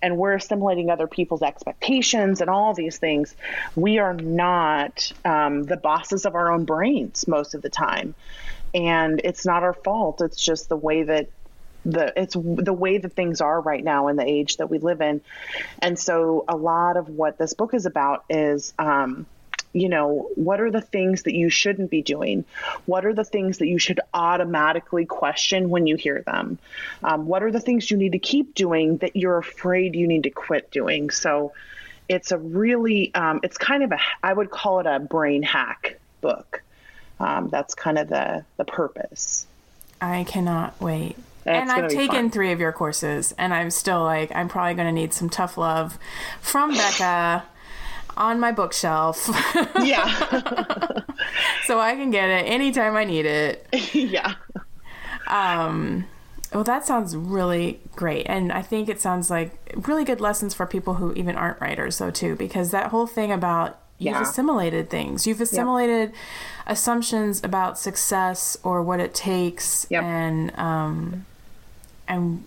and we're assimilating other people's expectations and all these things. We are not um, the bosses of our own brains most of the time, and it's not our fault. It's just the way that the it's the way that things are right now in the age that we live in, and so a lot of what this book is about is. Um, you know, what are the things that you shouldn't be doing? What are the things that you should automatically question when you hear them? Um, what are the things you need to keep doing that you're afraid you need to quit doing? So it's a really, um, it's kind of a, I would call it a brain hack book. Um, that's kind of the, the purpose. I cannot wait. That's and I've taken fun. three of your courses, and I'm still like, I'm probably going to need some tough love from Becca on my bookshelf Yeah. (laughs) so I can get it anytime I need it. (laughs) yeah. Um, well, that sounds really great. And I think it sounds like really good lessons for people who even aren't writers, though, too, because that whole thing about you've Yeah. assimilated things, you've assimilated assumptions about success or what it takes, Yep. and um, and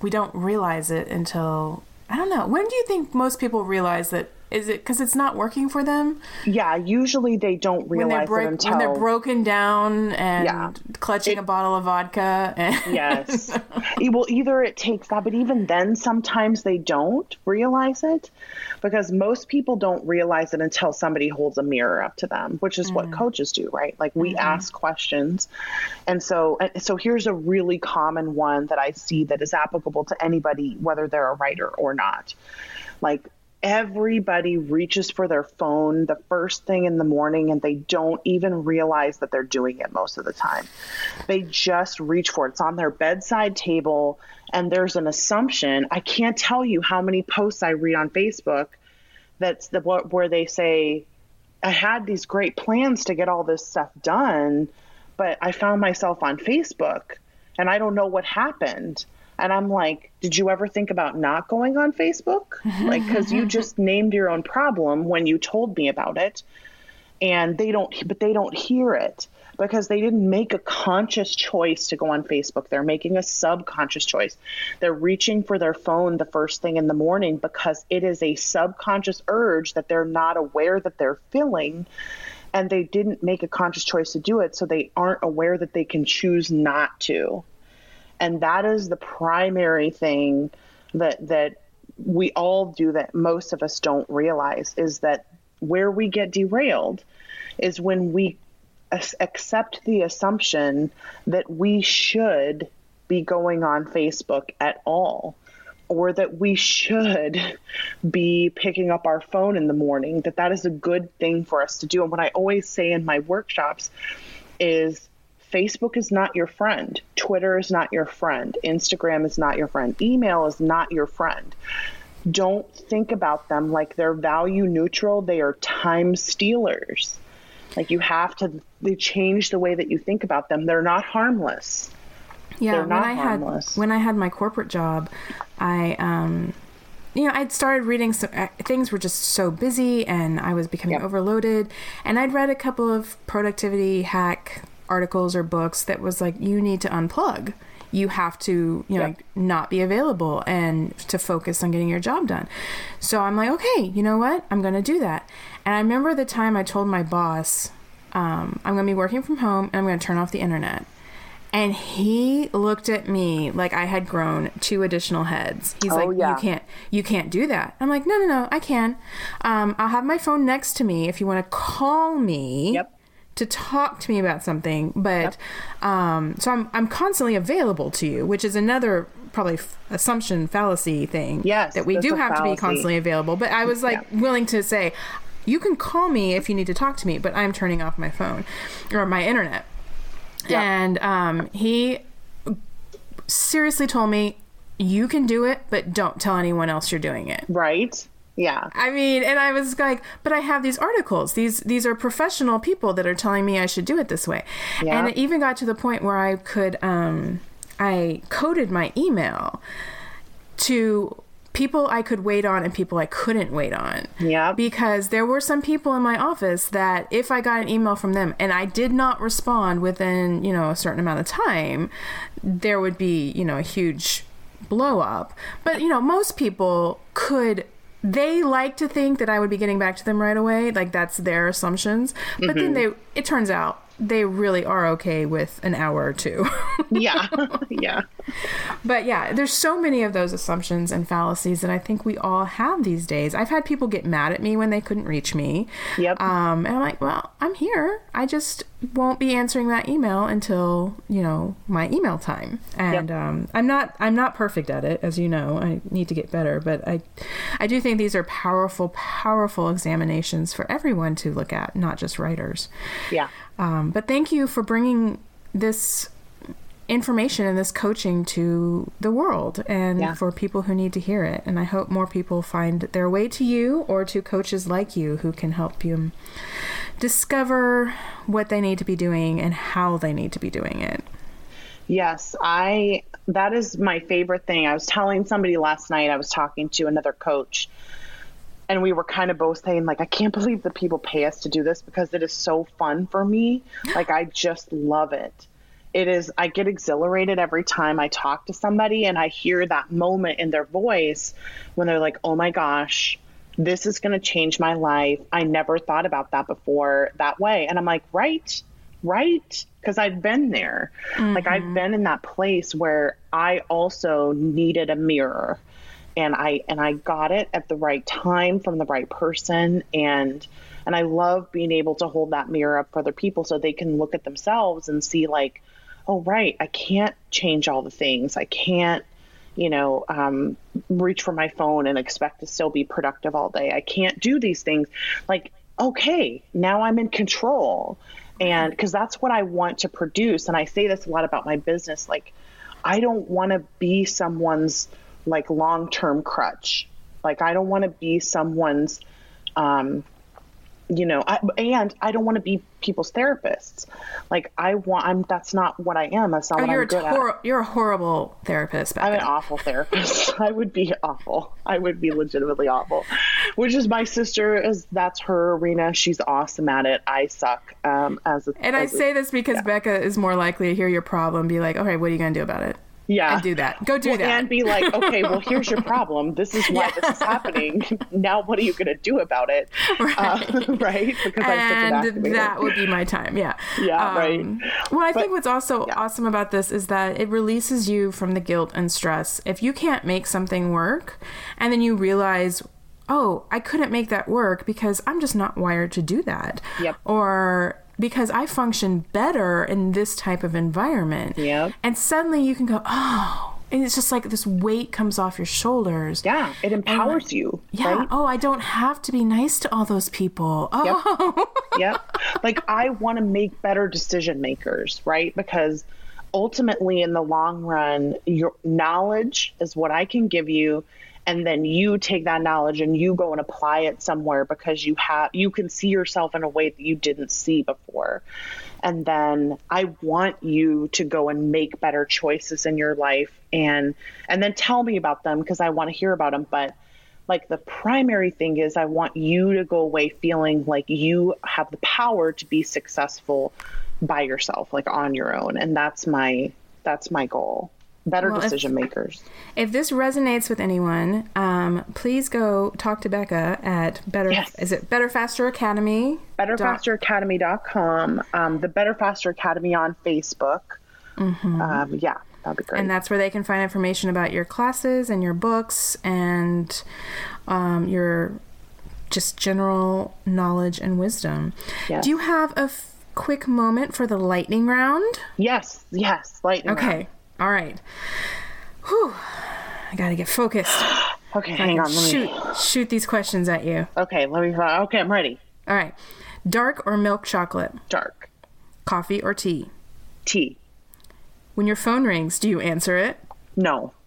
we don't realize it until I don't know. When do you think most people realize that? Is it because it's not working for them? Yeah. Usually they don't When they're, realize it until. when they're broken down and Yeah. clutching a bottle of vodka. And (laughs) Yes. E- well, either it takes that, but even then, sometimes they don't realize it because most people don't realize it until somebody holds a mirror up to them, which is what mm. coaches do, right? Like we mm-hmm. ask questions. And so, and so here's a really common one that I see that is applicable to anybody, whether they're a writer or not. Like, everybody reaches for their phone the first thing in the morning and they don't even realize that they're doing it most of the time. They just reach for it. It's on their bedside table and there's an assumption. I can't tell you how many posts I read on Facebook that's the where they say I had these great plans to get all this stuff done, but I found myself on Facebook and I don't know what happened. And I'm like, did you ever think about not going on Facebook? Like, because you (laughs) just named your own problem when you told me about it. And they don't, but they don't hear it because they didn't make a conscious choice to go on Facebook. They're making a subconscious choice. They're reaching for their phone the first thing in the morning because it is a subconscious urge that they're not aware that they're feeling and they didn't make a conscious choice to do it. So they aren't aware that they can choose not to and that is the primary thing that that we all do that most of us don't realize is that where we get derailed is when we accept the assumption that we should be going on Facebook at all or that we should (laughs) be picking up our phone in the morning that that is a good thing for us to do. And what I always say in my workshops is Facebook is not your friend. Twitter is not your friend. Instagram is not your friend. Email is not your friend. Don't think about them like they're value neutral. They are time stealers. Like you have to they change the way that you think about them. They're not harmless. Yeah, They're when I harmless. had when I had my corporate job, I um you know, I'd started reading some uh, things were just so busy and I was becoming Yep. overloaded. And I'd read a couple of productivity hack articles or books that was like, you need to unplug. You have to, you know, Yep. not be available and to focus on getting your job done. So I'm like, okay, you know what? I'm going to do that. And I remember the time I told my boss, um, I'm going to be working from home and I'm going to turn off the internet. And he looked at me like I had grown two additional heads. He's Oh, like, yeah. "You can't, you can't do that." I'm like, "No, no, no, I can. Um, I'll have my phone next to me if you want to call me Yep. To talk to me about something." But um, so I'm I'm constantly available to you, which is another probably f- assumption fallacy thing. Yes, that we do have to be constantly available. But I was like willing to say, "You can call me if you need to talk to me," but I'm turning off my phone or my internet. Yeah. And um, he seriously told me, "You can do it, but don't tell anyone else you're doing it." Right? Yeah. I mean, and I was like, "But I have these articles. These these are professional people that are telling me I should do it this way." Yeah. And it even got to the point where I could um, I coded my email to people I could wait on and people I couldn't wait on. Yeah. Because there were some people in my office that if I got an email from them and I did not respond within, you know, a certain amount of time, there would be, you know, a huge blow up. But, you know, most people could they like to think that I would be getting back to them right away, like that's their assumptions. But then mm-hmm. they it turns out they really are okay with an hour or two. (laughs) Yeah. (laughs) yeah. But yeah, there's so many of those assumptions and fallacies that I think we all have these days. I've had people get mad at me when they couldn't reach me. Yep. Um, and I'm like, well, I'm here. I just won't be answering that email until you know my email time. And Yep. um, I'm not I'm not perfect at it, as you know. I need to get better, but I I do think these are powerful, powerful examinations for everyone to look at, not just writers. Yeah. Um, but thank you for bringing this information and this coaching to the world and Yeah. for people who need to hear it. And I hope more people find their way to you or to coaches like you who can help you discover what they need to be doing and how they need to be doing it. Yes, I that is my favorite thing. I was telling somebody last night, I was talking to another coach and we were kind of both saying like I can't believe that people pay us to do this because it is so fun for me. (gasps) Like I just love it. It is I get exhilarated every time I talk to somebody and I hear that moment in their voice when they're like, "Oh my gosh, this is going to change my life. I never thought about that before that way." And I'm like, "Right? Right?" Because I've been there. Like I've mm-hmm. been in that place where I also needed a mirror and I and I got it at the right time from the right person. And and I love being able to hold that mirror up for other people so they can look at themselves and see like oh right I can't change all the things. I can't you know um, reach for my phone and expect to still be productive all day. I can't do these things. Like okay now I'm in control. And because that's what I want to produce. And I say this a lot about my business. Like I don't want to be someone's like long term crutch. Like I don't want to be someone's, um, you know, I, and I don't want to be people's therapists. Like I want, I'm. That's not what I am. That's not Oh, what you're I'm a good at. you're a horrible therapist. Becca. I'm an awful therapist. (laughs) I would be awful. I would be legitimately awful. Which is my sister is that's her arena. She's awesome at it. I suck um, as a and I as a- say this because Becca is more likely to hear your problem, be like, "Okay, what are you going to do about it?" Yeah And do that. Go do Well, that. and be like, okay, well, (laughs) here's your problem. This is why this is happening. Now, what are you going to do about it? Right. Uh, (laughs) right? Because I'm such a and that would be my time. Yeah. Um, Yeah, right. Well, I think what's also awesome about this is that it releases you from the guilt and stress. If you can't make something work and then you realize, oh, I couldn't make that work because I'm just not wired to do that. Yep. Or because I function better in this type of environment. Yep. And suddenly you can go, oh, and it's just like this weight comes off your shoulders. Yeah, it empowers you. Yeah. Right? Oh, I don't have to be nice to all those people. Oh. (laughs) yep. Like I want to make better decision makers, right? Because ultimately in the long run, your knowledge is what I can give you and then you take that knowledge and you go and apply it somewhere because you have you can see yourself in a way that you didn't see before. And then I want you to go and make better choices in your life and and then tell me about them because I want to hear about them, but like the primary thing is I want you to go away feeling like you have the power to be successful by yourself, like on your own. And that's my that's my goal. Better Well, if- decision makers. If this resonates with anyone, um, please go talk to Becca at Better. Yes. Is it Better Faster Academy? BetterFasterAcademy.com, um, the Better Faster Academy on Facebook. Um, yeah, that'd be great. And that's where they can find information about your classes and your books and um, your just general knowledge and wisdom. Yes. Do you have a f- quick moment for the lightning round? yes, yes, lightning. round. All right. Whew. I gotta get focused. (sighs) Okay, hang on. Let me. shoot shoot these questions at you. Okay, let me. Okay, I'm ready. All right. Dark or milk chocolate? Dark Coffee or tea? tea. When your phone rings, do you answer it? No. (sighs)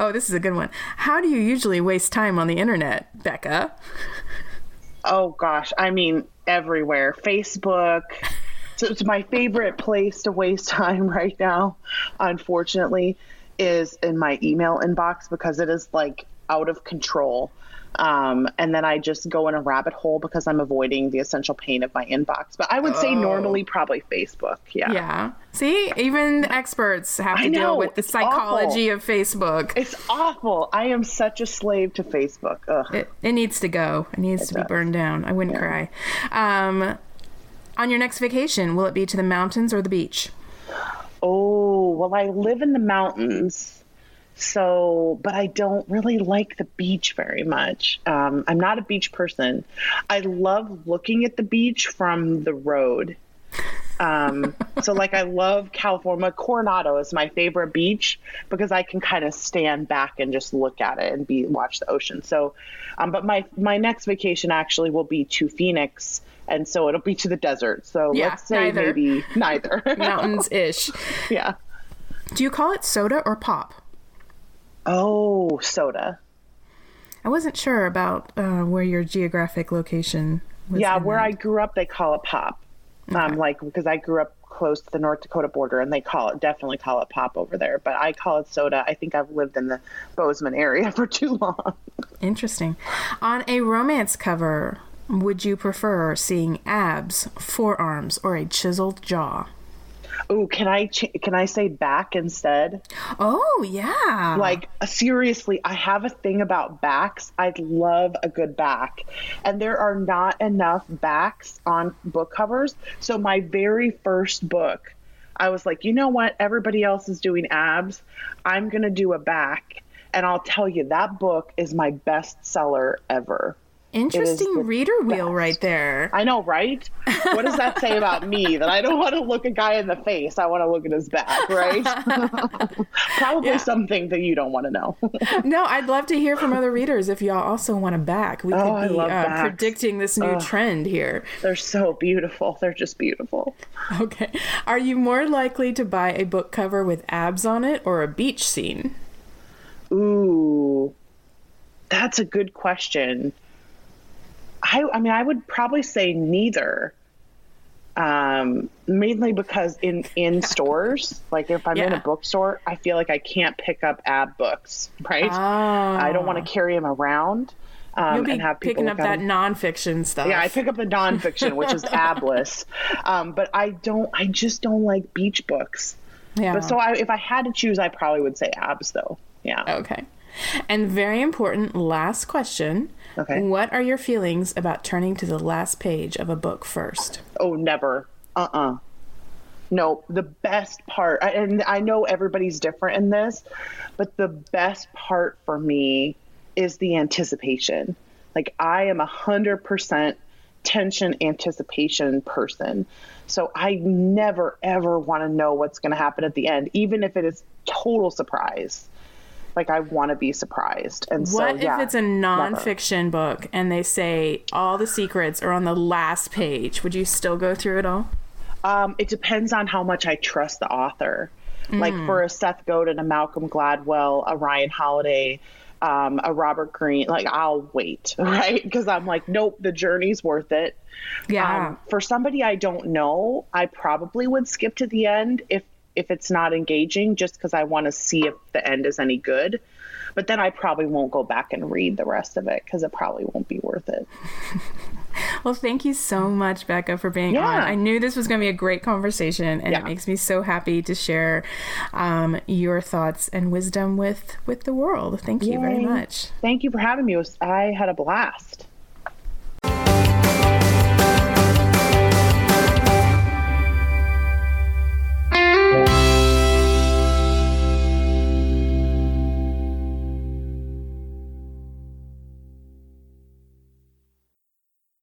Oh, this is a good one. How do you usually waste time on the internet, Becca? (laughs) Oh gosh, I mean everywhere. Facebook. So it's my favorite place to waste time (laughs) right now, unfortunately, is in my email inbox because it is like out of control. Um, and then I just go in a rabbit hole because I'm avoiding the essential pain of my inbox. But I would say normally probably Facebook. Yeah. Yeah. See, even experts have to I deal with the psychology of Facebook. It's awful. I am such a slave to Facebook. Ugh. It, it needs to go. It needs to be burned down. I wouldn't cry. Um, on your next vacation, will it be to the mountains or the beach? Oh, well, I live in the mountains. So, but I don't really like the beach very much. Um, I'm not a beach person. I love looking at the beach from the road. Um, (laughs) so, like, I love California. Coronado is my favorite beach because I can kind of stand back and just look at it and be watch the ocean. So, um, but my my next vacation actually will be to Phoenix, and so it'll be to the desert. So Yeah, let's say neither. maybe neither. (laughs) (laughs) Mountains ish. yeah. Do you call it soda or pop? Oh, soda. I wasn't sure about uh, where your geographic location was. Yeah, where that. I grew up, they call it pop. Um, like because I grew up close to the North Dakota border, and they call it definitely call it pop over there. But I call it soda. I think I've lived in the Bozeman area (laughs) for too long. Interesting. On a romance cover, would you prefer seeing abs, forearms, or a chiseled jaw? Oh, can I ch- can I say back instead? Oh, yeah. Like seriously, I have a thing about backs. I'd love a good back, and there are not enough backs on book covers. So my very first book, I was like, you know what? Everybody else is doing abs. I'm gonna do a back, and I'll tell you that book is my best seller ever. Interesting the reader wheel right there. I know, right? What does that say about me? (laughs) That I don't want to look a guy in the face. I want to look at his back, right? (laughs) Probably Yeah. something that you don't want to know. (laughs) No, I'd love to hear from other readers if y'all also want a back. We Oh, could be uh, predicting this new trend here. They're so beautiful. They're just beautiful. Okay. Are you more likely to buy a book cover with abs on it or a beach scene? Ooh, that's a good question. I, I mean, I would probably say neither. Um, mainly because in in (laughs) stores, like if I'm in a bookstore, I feel like I can't pick up ab books, right? Ah. I don't want to carry them around um, You'll be and have people picking up that at nonfiction stuff. Yeah, I pick up the nonfiction, which is (laughs) abless. Um, but I don't. I just don't like beach books. Yeah. But so I, if I had to choose, I probably would say abs, though. Yeah. Okay. And very important last question. Okay. What are your feelings about turning to the last page of a book first? Oh, never. Uh uh No, the best part, and I know everybody's different in this, but the best part for me is the anticipation. Like, I am a 100% tension anticipation person. So I never, ever want to know what's going to happen at the end, even if it is total surprise. Like, I want to be surprised. And so, What yeah, if it's a never. nonfiction book and they say all the secrets are on the last page? Would you still go through it all? Um, it depends on how much I trust the author. Like for a Seth Godin, a Malcolm Gladwell, a Ryan Holiday, um, a Robert Greene, like I'll wait, (laughs) right? Because I'm like, nope, the journey's worth it. Yeah. Um, for somebody I don't know, I probably would skip to the end if if it's not engaging just because I want to see if the end is any good. But then I probably won't go back and read the rest of it because it probably won't be worth it. (laughs) Well, thank you so much, Becca, for being yeah. on. I knew this was going to be a great conversation, and yeah. it makes me so happy to share um, your thoughts and wisdom with with the world. Thank Yay. you very much. Thank you for having me. I had a blast.